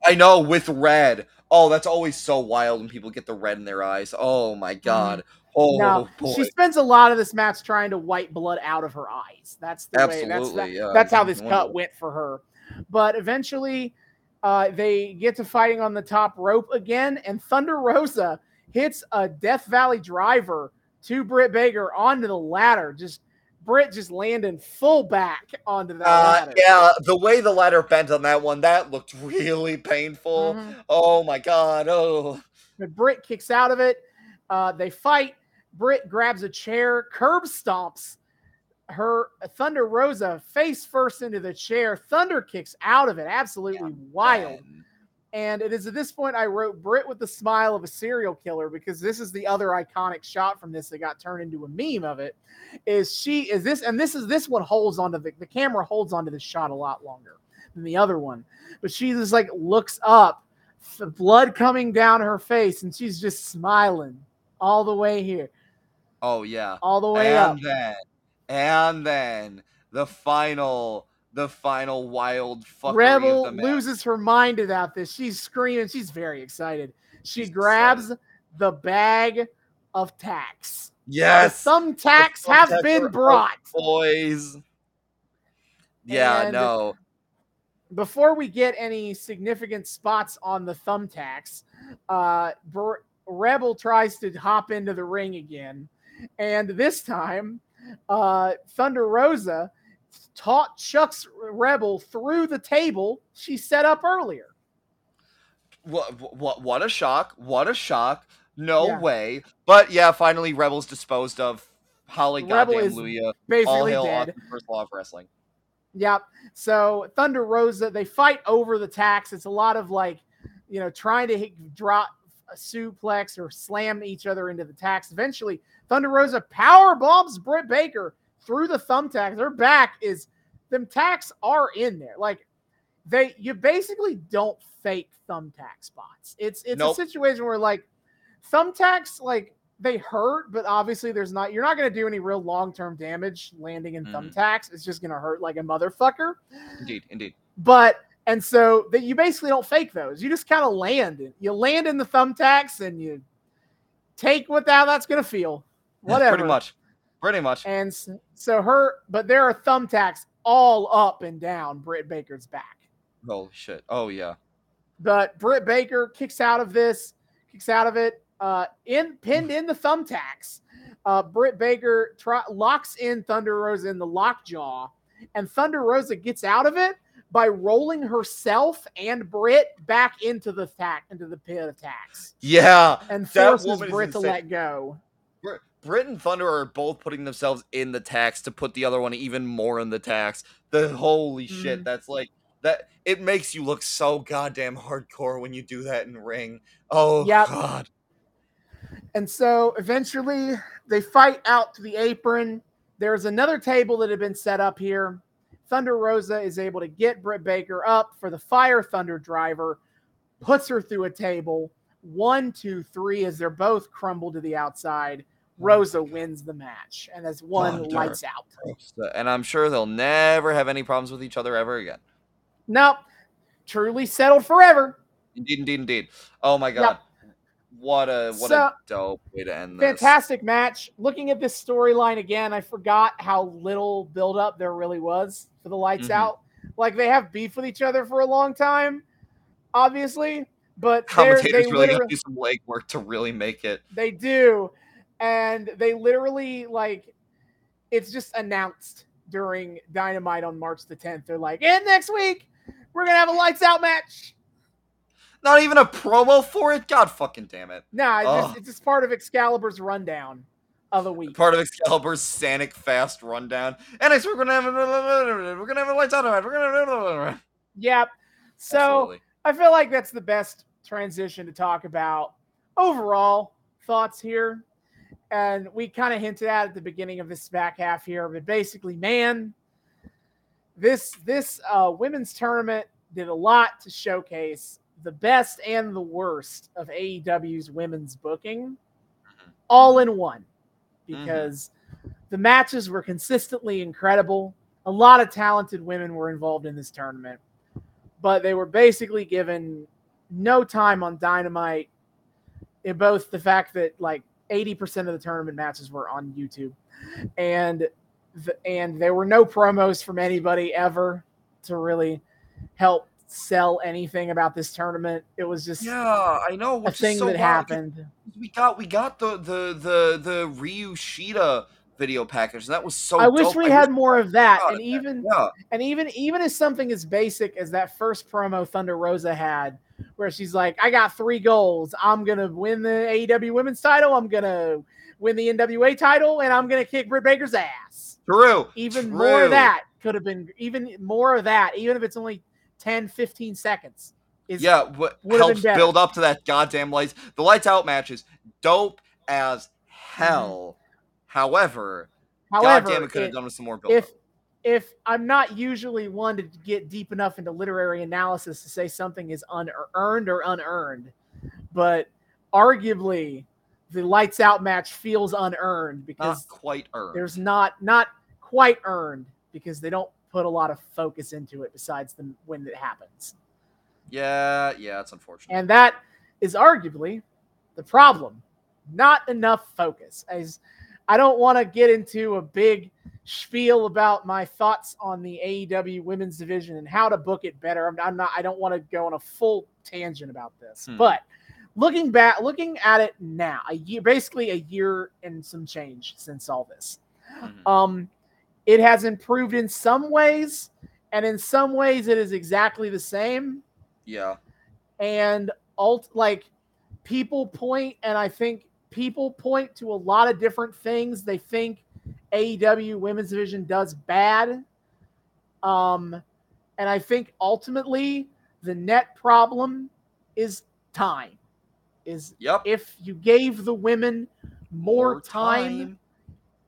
B: I know with red. Oh, that's always so wild when people get the red in their eyes. Oh my god. Oh
A: no,
B: boy.
A: she spends a lot of this match trying to wipe blood out of her eyes. That's the way. That's that,
B: yeah,
A: that's how this cut went for her. But eventually, uh, they get to fighting on the top rope again, and Thunder Rosa hits a Death Valley driver to Britt Baker onto the ladder. Just Britt just landing full back onto that
B: Uh,
A: ladder.
B: yeah, the way the ladder bent on that one, that looked <laughs> really painful.
A: Mhm.
B: Oh my god. Oh.
A: But Britt kicks out of it. Uh, they fight. Britt grabs a chair, curb stomps her Thunder Rosa face first into the chair. Thunder kicks out of it. Absolutely wild.
B: Man.
A: And it is at this point I wrote Britt with the smile of a serial killer because this is the other iconic shot from this that got turned into a meme of it. Is she is this and this is this one holds onto the the camera holds onto this shot a lot longer than the other one. But she just like looks up, the blood coming down her face, and she's just smiling all the way here,
B: Oh yeah.
A: all the way up.
B: and then and then the final the final wild fuckery
A: Rebel loses her mind about this. She's screaming. She's very excited. She
B: She's
A: grabs
B: excited.
A: the bag of tacks.
B: Yes.
A: Thumbtacks
B: The
A: have been brought.
B: boys. Yeah,
A: And-
B: no.
A: Before we get any significant spots on the thumbtacks, uh, Br- Rebel tries to hop into the ring again. And this time, uh, Thunder Rosa taught Chuck's Rebel through the table she set up earlier.
B: What what what a shock. What a shock. No
A: Yeah.
B: way. But yeah, finally Rebels disposed of. Holly
A: Rebel
B: goddamn Luya. All
A: Basically
B: hail
A: dead.
B: First law of wrestling.
A: Yep. So Thunder Rosa, they fight over the tacks. It's a lot of like, you know, trying to hit, drop a suplex or slam each other into the tacks. Eventually, Thunder Rosa power bombs Britt Baker through the thumbtacks. their back is them tacks are in there. Like they, you basically don't fake thumbtack spots. It's it's
B: Nope.
A: a situation where like thumbtacks like they hurt, but obviously there's not you're not going to do any real long-term damage landing in
B: Mhm.
A: thumbtacks. It's just going to hurt like a motherfucker.
B: Indeed, indeed.
A: But and so that you basically don't fake those. You just kind of land it. You land in the thumbtacks and you take what that that's going to feel. <laughs> Whatever.
B: Pretty much. Pretty much.
A: And so her but there are thumbtacks all up and down Britt Baker's back.
B: Holy shit. Oh yeah.
A: But Britt Baker kicks out of this, kicks out of it, uh, in pinned in the thumbtacks. Uh, Britt Baker try, locks in Thunder Rosa in the lockjaw, and Thunder Rosa gets out of it by rolling herself and Britt back into the tack into the pit of tacks,
B: Yeah.
A: and forces Britt to let go.
B: Br- Britt and Thunder are both putting themselves in the tacks to put the other one even more in the tacks. The holy shit,
A: Mhm.
B: that's like that. It makes you look so goddamn hardcore when you do that in ring. Oh
A: Yep.
B: god.
A: And so eventually they fight out to the apron. There's another table that had been set up here. Thunder Rosa is able to get Britt Baker up for the Fire Thunder driver, puts her through a table. One, two, three, as they're both crumbled to the outside. Rosa wins the match, and as one
B: Thunder.
A: lights out.
B: And I'm sure they'll never have any problems with each other ever again.
A: Nope, truly settled forever.
B: Indeed, indeed, indeed. Oh my
A: Yep.
B: god. What a what
A: So-
B: a dope way to end this.
A: Fantastic match. Looking at this storyline again, I forgot how little buildup there really was for the lights
B: Mhm.
A: out. Like they have beef with each other for a long time, obviously, but
B: Commentators
A: they
B: really got to do some legwork to really make it.
A: they do, and they literally like it's just announced during Dynamite on March the 10th. They're like, and next week we're gonna have a lights out match.
B: Not even a promo for it. God fucking damn it.
A: Nah, it's, just, it's just part of Excalibur's rundown of the week.
B: part of Excalibur's Sanic Fast rundown. And next we're gonna have a, we're gonna have a lights out event. We're gonna have
A: Yep. So.
B: Absolutely.
A: I feel like that's the best transition to talk about overall thoughts here. And we kind of hinted at at the beginning of this back half here, but basically, man, this this uh, women's tournament did a lot to showcase the best and the worst of AEW's women's booking all in one because the matches were consistently incredible. A lot of talented women were involved in this tournament, but they were basically given no time on Dynamite. In both the fact that like 80% of the tournament matches were on YouTube and the, and there were no promos from anybody ever to really help sell anything about this tournament. It was just
B: Yeah, I know.
A: a thing
B: so
A: that
B: wild.
A: happened.
B: We got we got the the the the Hikaru Shida video package. That was so.
A: I wish
B: dope.
A: we had more of that. And even
B: Yeah,
A: and even even as something as basic as that first promo Thunder Rosa had, where she's like, "I got three goals. I'm gonna win the AEW Women's Title. I'm gonna win the NWA title, and I'm gonna kick Britt Baker's ass."
B: true.
A: Even
B: true.
A: more of that could have been even more of that, even if it's only 10, 15 seconds. Is
B: Yeah, what helps build up to that goddamn lights. The lights out matches, dope as hell. However,
A: Mm-hmm. however,
B: goddamn, it could have done with some more build.
A: if if I'm not usually one to get deep enough into literary analysis to say something is unearned or unearned, but arguably the lights out match feels unearned because not
B: quite earned.
A: there's not not quite earned because they don't put a lot of focus into it besides the when it happens.
B: Yeah, yeah, it's unfortunate.
A: And that is arguably the problem. Not enough focus. As I don't want to get into a big spiel about my thoughts on the AEW women's division and how to book it better. I'm, I'm not. I don't want to go on a full tangent about this.
B: Hmm.
A: But looking back, looking at it now, a year, basically a year and some change since all this.
B: Mhm.
A: Um, it has improved in some ways, and in some ways, it is exactly the same
B: yeah,
A: and alt like people point and i think people point to a lot of different things they think aew women's division does bad um and i think ultimately the net problem is time is
B: yep.
A: if you gave the women more, time,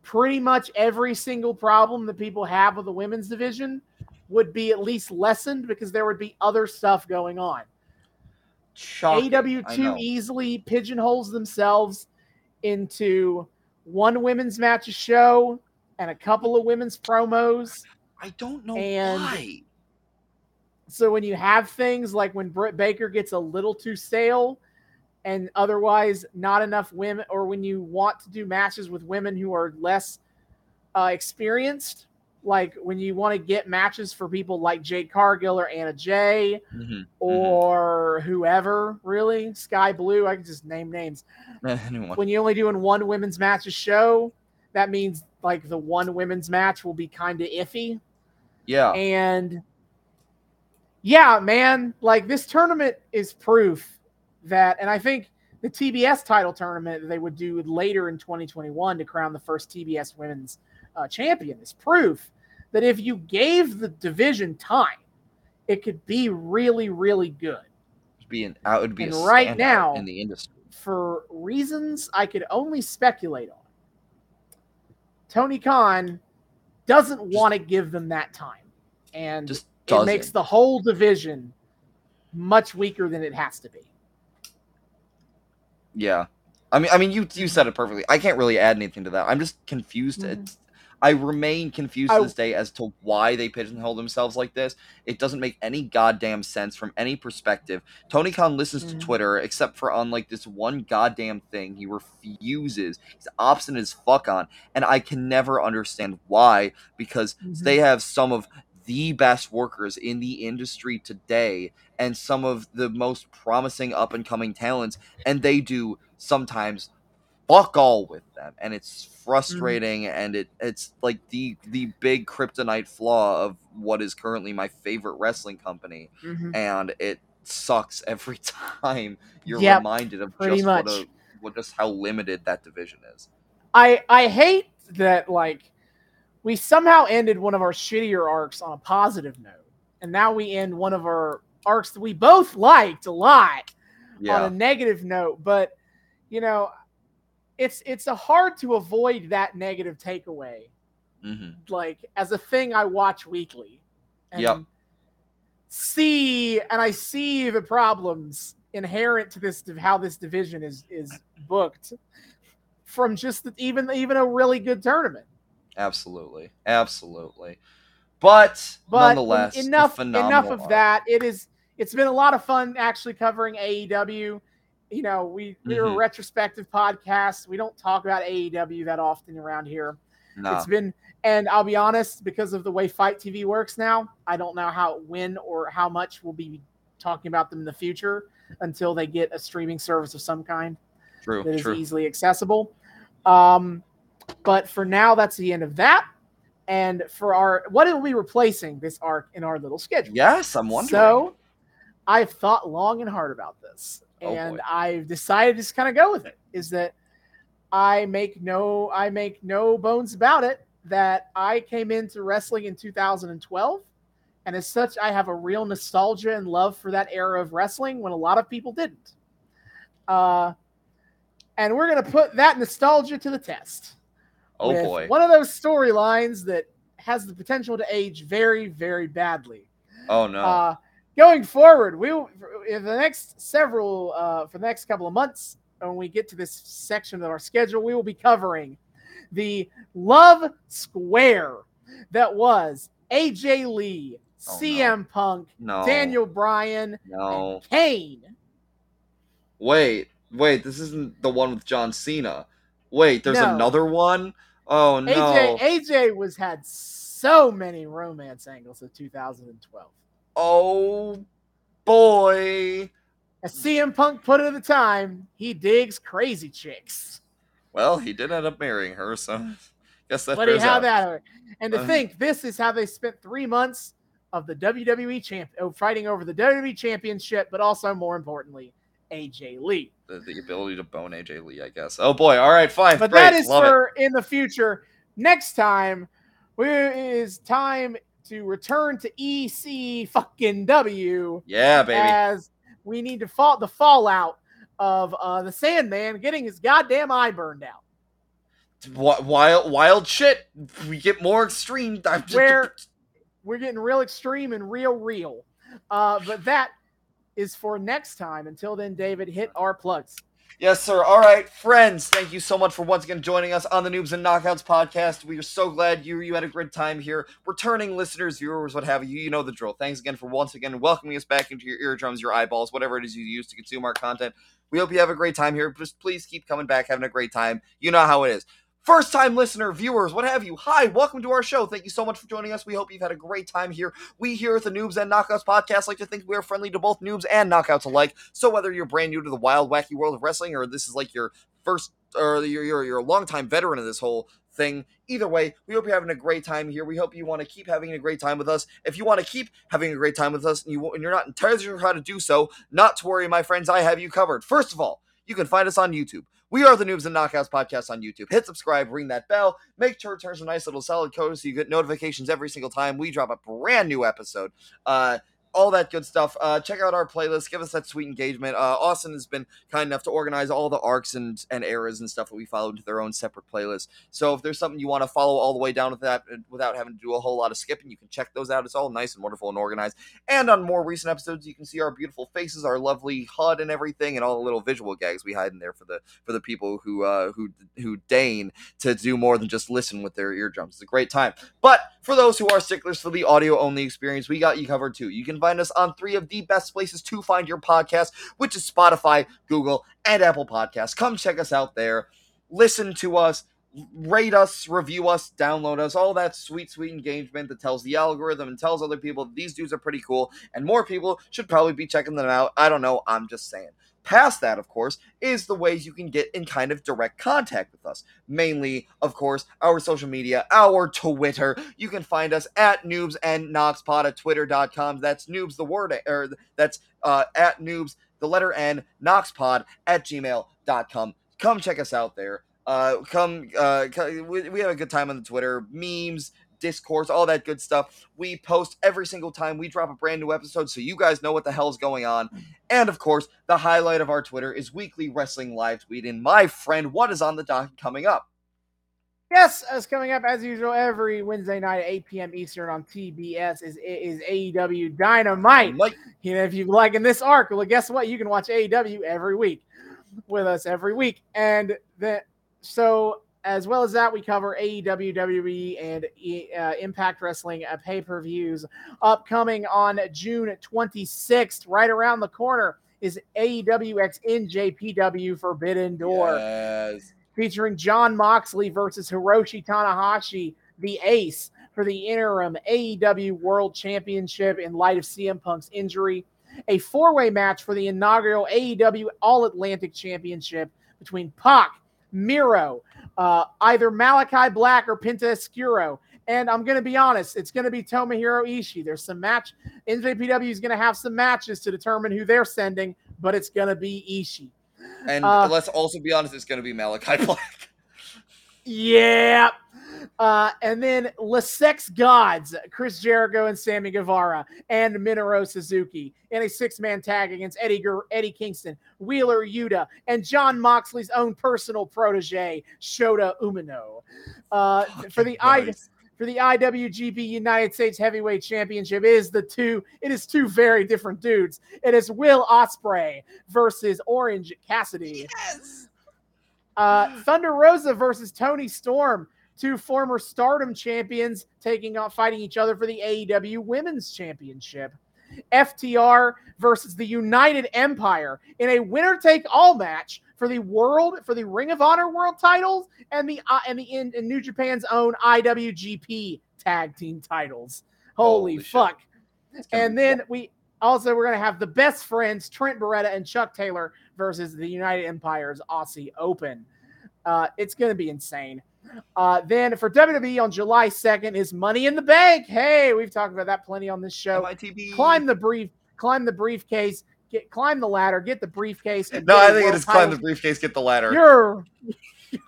A: pretty much every single problem that people have with the women's division would be at least lessened because there would be other stuff going on
B: Shocking, I.
A: AW2 easily pigeonholes themselves into one women's match a show and a couple of women's promos.
B: I don't know
A: and-
B: why.
A: So when you have things like when Britt Baker gets a little too stale and otherwise not enough women, or when you want to do matches with women who are less uh, experienced, like when you want to get matches for people like Jade Cargill or Anna Jay,
B: Mhm.
A: or whoever really? Skye Blue i can just name names. <laughs> When you're only doing one women's match a show that means like the one women's match will be kind of iffy.
B: Yeah,
A: and yeah man like this tournament is proof that and i think the tbs title tournament that they would do later in 2021 to crown the first tbs women's uh, champion is proof that if you gave the division time it could be really really good
B: it'd be an out. It'd be
A: And
B: a
A: right now-
B: in the industry.
A: for reasons I could only speculate on. Tony Khan doesn't want to give them that time. And
B: Just
A: it makes the whole division much weaker than it has to be.
B: Yeah. I mean, I mean, you you said it perfectly. I can't really add anything to that. I'm just confused.
A: Mhm.
B: It's, I remain confused
A: I-
B: to this day as to why they pigeonhole themselves like this. It doesn't make any goddamn sense from any perspective. Tony Khan listens
A: Mhm.
B: to Twitter, except for on like this one goddamn thing. He refuses. He's obstinate as fuck on, and I can never understand why. Because
A: Mhm.
B: they have some of the best workers in the industry today, and some of the most promising up and coming talents, and they do sometimes fuck all with them and it's frustrating and it it's like the the big kryptonite flaw of what is currently my favorite wrestling company
A: Mhm.
B: and it sucks every <laughs> time you're
A: Yep,
B: reminded of just
A: much.
B: what a what just how limited that division is
A: I I hate that like we somehow ended one of our shittier arcs on a positive note. And now we end one of our arcs that we both liked a lot on a negative note but you know it's it's a hard to avoid that negative takeaway
B: hmm
A: like as a thing i watch weekly and
B: Yep.
A: see and I see the problems inherent to this how this division is is booked from just even even a really good tournament.
B: Absolutely, absolutely. But,
A: But
B: nonetheless,
A: enough enough of that. It is it's been a lot of fun actually covering AEW. You know, we we're a
B: Mhm.
A: retrospective podcast. We don't talk about AEW that often around here.
B: Nah.
A: It's been, and I'll be honest, because of the way FITE TV works now, I don't know how, when, or how much we'll be talking about them in the future until they get a streaming service of some kind
B: True,
A: that is
B: true.
A: easily accessible. Um, but for now, that's the end of that. And for our, what are we replacing this arc in our little schedule?
B: Yes, I'm wondering.
A: So I've thought long and hard about this, and
B: boy.
A: I've decided to just kind of go with it. Is that I make no I make no bones about it that I came into wrestling in 2012, and as such, I have a real nostalgia and love for that era of wrestling when a lot of people didn't. Uh, and we're gonna put that nostalgia to the test
B: oh boy.
A: one of those storylines that has the potential to age very, very badly.
B: Oh no.
A: Uh, going forward, we will in the next several uh, for the next couple of months when we get to this section of our schedule, we will be covering the love square that was AJ Lee,
B: Oh, no.
A: CM Punk,
B: no.
A: Daniel Bryan,
B: No.
A: and Kane.
B: Wait, wait. This isn't the one with John Cena. Wait, there's
A: No.
B: another one. Oh no.
A: AJ AJ was had so many romance angles of 2012.
B: Oh boy.
A: As CM Punk put it at the time, he digs crazy chicks.
B: Well, he did end up marrying her, so <laughs> guess that
A: But he had
B: out.
A: that. And to
B: Uh.
A: think, this is how they spent three months of the WWE champ, oh, fighting over the WWE championship, but also more importantly, AJ Lee.
B: The, the ability to bone AJ Lee, I guess. Oh boy. All right, fine.
A: But that is
B: Love it.
A: for in the future. Next time, we it is time to return to EC fucking W
B: Yeah, baby.
A: as we need to fall the fallout of uh, the Sandman getting his goddamn eye burned out.
B: Wild, wild shit. We get more extreme. <laughs>
A: Where- we're getting real extreme and real real. Uh, but that is for next time. Until then, David, hit our plugs.
B: Yes, sir. All right, friends. Thank you so much for once again joining us on the Noobs and Knockouts podcast. We are so glad you you had a great time here. Returning listeners, viewers, what have you, you know the drill. Thanks again for once again welcoming us back into your eardrums, your eyeballs, whatever it is you use to consume our content. We hope you have a great time here. Just please keep coming back, having a great time. You know how it is. First time listener, viewers, what have you. Hi, welcome to our show. Thank you so much for joining us. We hope you've had a great time here. We here at the Noobs and Knockouts podcast like to think we are friendly to both noobs and knockouts alike. So whether you're brand new to the wild, wacky world of wrestling, or this is like your first, or you're you're, you're a longtime veteran of this whole thing, either way, we hope you're having a great time here. We hope you want to keep having a great time with us. If you want to keep having a great time with us, and you and you're not entirely sure how to do so, not to worry, my friends. I have you covered. First of all, you can find us on YouTube. We are the Noobs and Knockouts podcast on YouTube. Hit subscribe, ring that bell, make sure it turns a nice little solid code so you get notifications every single time we drop a brand new episode. Uh, all that good stuff. Uh, check out our playlist. Give us that sweet engagement. Uh, Austin has been kind enough to organize all the arcs and, and eras and stuff that we follow into their own separate playlists. So if there's something you want to follow all the way down with that uh, without having to do a whole lot of skipping, you can check those out. It's all nice and wonderful and organized. And on more recent episodes, you can see our beautiful faces, our lovely HUD and everything, and all the little visual gags we hide in there for the for the people who uh, who who deign to do more than just listen with their eardrums. It's a great time. But for those who are sticklers for the audio only experience, we got you covered too. You can find us on three of the best places to find your podcast, which is Spotify, Google, and Apple Podcasts. Come check us out there. Listen to us, rate us, review us, download us, all that sweet, sweet engagement that tells the algorithm and tells other people these dudes are pretty cool, and more people should probably be checking them out. I don't know, I'm just saying. Past that, of course, is the ways you can get in kind of direct contact with us. Mainly, of course, our social media, our Twitter. You can find us at Noobs and Knoxpod at twitter.com. That's Noobs, the word, or that's uh, at Noobs, the letter N, Knoxpod at gmail.com. Come check us out there. Uh, come, uh, we, we have a good time on the Twitter, memes, discourse, all that good stuff. We post every single time we drop a brand new episode, so you guys know what the hell's going on. And of course, the highlight of our Twitter is weekly wrestling live tweet. And My friend, what is on the docket coming up?
A: Yes, uh, as coming up as usual every Wednesday night at 8 p.m. Eastern on TBS is is AEW Dynamite. You know, if you like in this arc, well, guess what? You can watch AEW every week with us every week, and then so as well as that, we cover AEW, WWE, and uh, Impact Wrestling uh, pay per views upcoming on June 26th. Right around the corner is E AEW X NJPW Forbidden Door
B: Yes.
A: featuring Jon Moxley versus Hiroshi Tanahashi, the ace for the interim AEW World Championship in light of CM Punk's injury. A four way match for the inaugural AEW All Atlantic Championship between Pac, Miro, uh, either Malachi Black or Penta Oscuro. And I'm going to be honest, it's going to be Tomohiro Ishii. There's some match. NJPW is going to have some matches to determine who they're sending, but it's going to be Ishii.
B: And
A: Uh,
B: let's also be honest, it's going to be Malachi <laughs> Black.
A: Yeah. Uh, and then Le Sex Gods, Chris Jericho and Sammy Guevara, and Minoru Suzuki in a six man tag against Eddie, Eddie Kingston, Wheeler Yuta, and Jon Moxley's own personal protege, Shota Umino. Uh, for the I, for the IWGP United States Heavyweight Championship is the two. It is two very different dudes. It is Will Ospreay versus Orange Cassidy.
B: Yes.
A: Uh, Thunder Rosa versus Toni Storm, two former Stardom champions taking on fighting each other for the AEW Women's Championship. FTR versus the United Empire in a winner take all match for the world for the Ring of Honor World Titles and the uh, and the in, in New Japan's own IWGP Tag Team Titles. Holy,
B: Holy
A: fuck! And then we also we're gonna have the best friends Trent Beretta and Chuck Taylor versus the United Empire's Aussie Open. Uh, it's gonna be insane. Uh, then for WWE on July 2nd is Money in the Bank. Hey, we've talked about that plenty on this show.
B: MITB.
A: Climb the brief, climb the briefcase, get climb the ladder, get the briefcase. And
B: No, I think it is climb the briefcase, get the ladder.
A: You're <laughs>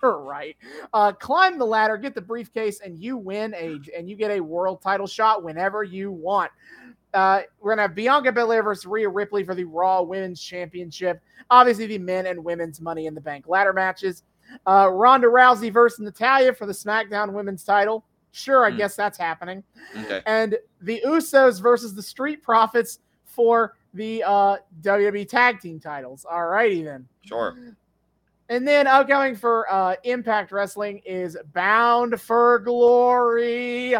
A: you're right. Uh, climb the ladder, get the briefcase, and you win a and you get a world title shot whenever you want. Uh, we're gonna have Bianca Belair versus Rhea Ripley for the Raw Women's Championship. Obviously, the men and women's Money in the Bank ladder matches. Uh, Ronda Rousey versus Natalya for the SmackDown Women's title. Sure, I
B: Hmm.
A: guess that's happening.
B: Okay.
A: And the Usos versus the Street Profits for the uh, WWE Tag Team titles. All righty then.
B: Sure.
A: And then upcoming for uh, Impact Wrestling is Bound for Glory,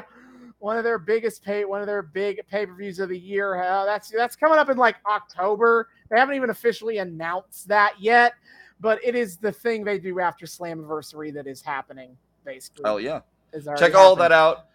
A: one of their biggest pay, one of their big pay per views of the year. Uh, that's that's coming up in like October. They haven't even officially announced that yet, but it is the thing they do after Slammiversary that is happening. Basically,
B: Oh yeah. Check all that out.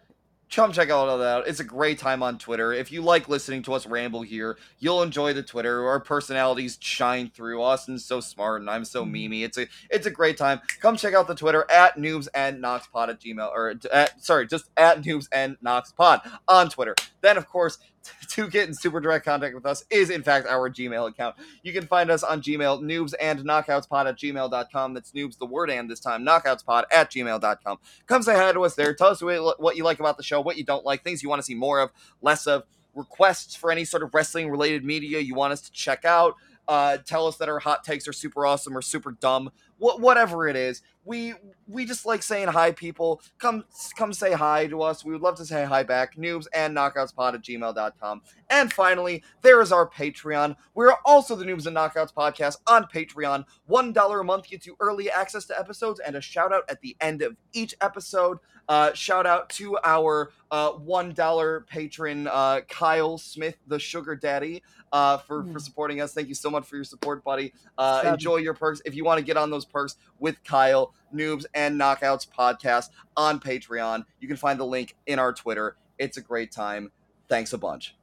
B: Come check all of that out. It's a great time on Twitter. If you like listening to us ramble here, you'll enjoy the Twitter. Our personalities shine through. Austin's so smart and I'm so
A: Mhm.
B: memey. It's a it's a great time. Come check out the Twitter at noobs and noxpod at gmail or at sorry, just at noobs and noxpod on Twitter. Then of course <laughs> to get in super direct contact with us is in fact our Gmail account. You can find us on Gmail, noobs and knockoutspod at gmail.com. That's noobs the word and this time, knockoutspod at gmail.com come say hi to us there. Tell us what what you like about the show, what you don't like, things you want to see more of, less of, requests for any sort of wrestling related media you want us to check out. Uh, tell us that our hot takes are super awesome or super dumb. Wh- whatever it is, we we just like saying hi. People come come say hi to us. We would love to say hi back. Noobs and knockoutspod at gmail.com. And finally, there is our Patreon. We're also the Noobs and Knockouts podcast on Patreon. $1 a month gets you early access to episodes and a shout out at the end of each episode. Uh, shout out to our uh, $1 patron, uh, Kyle Smith, the sugar daddy, uh, for, for
A: Hmm.
B: supporting us. Thank you so much for your support, buddy. Uh, enjoy your perks. If you want to get on those perks with Kyle, Noobs and Knockouts podcast on Patreon, you can find the link in our Twitter. It's a great time. Thanks a bunch.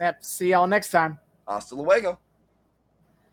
A: Yep. See y'all next time.
B: Hasta luego.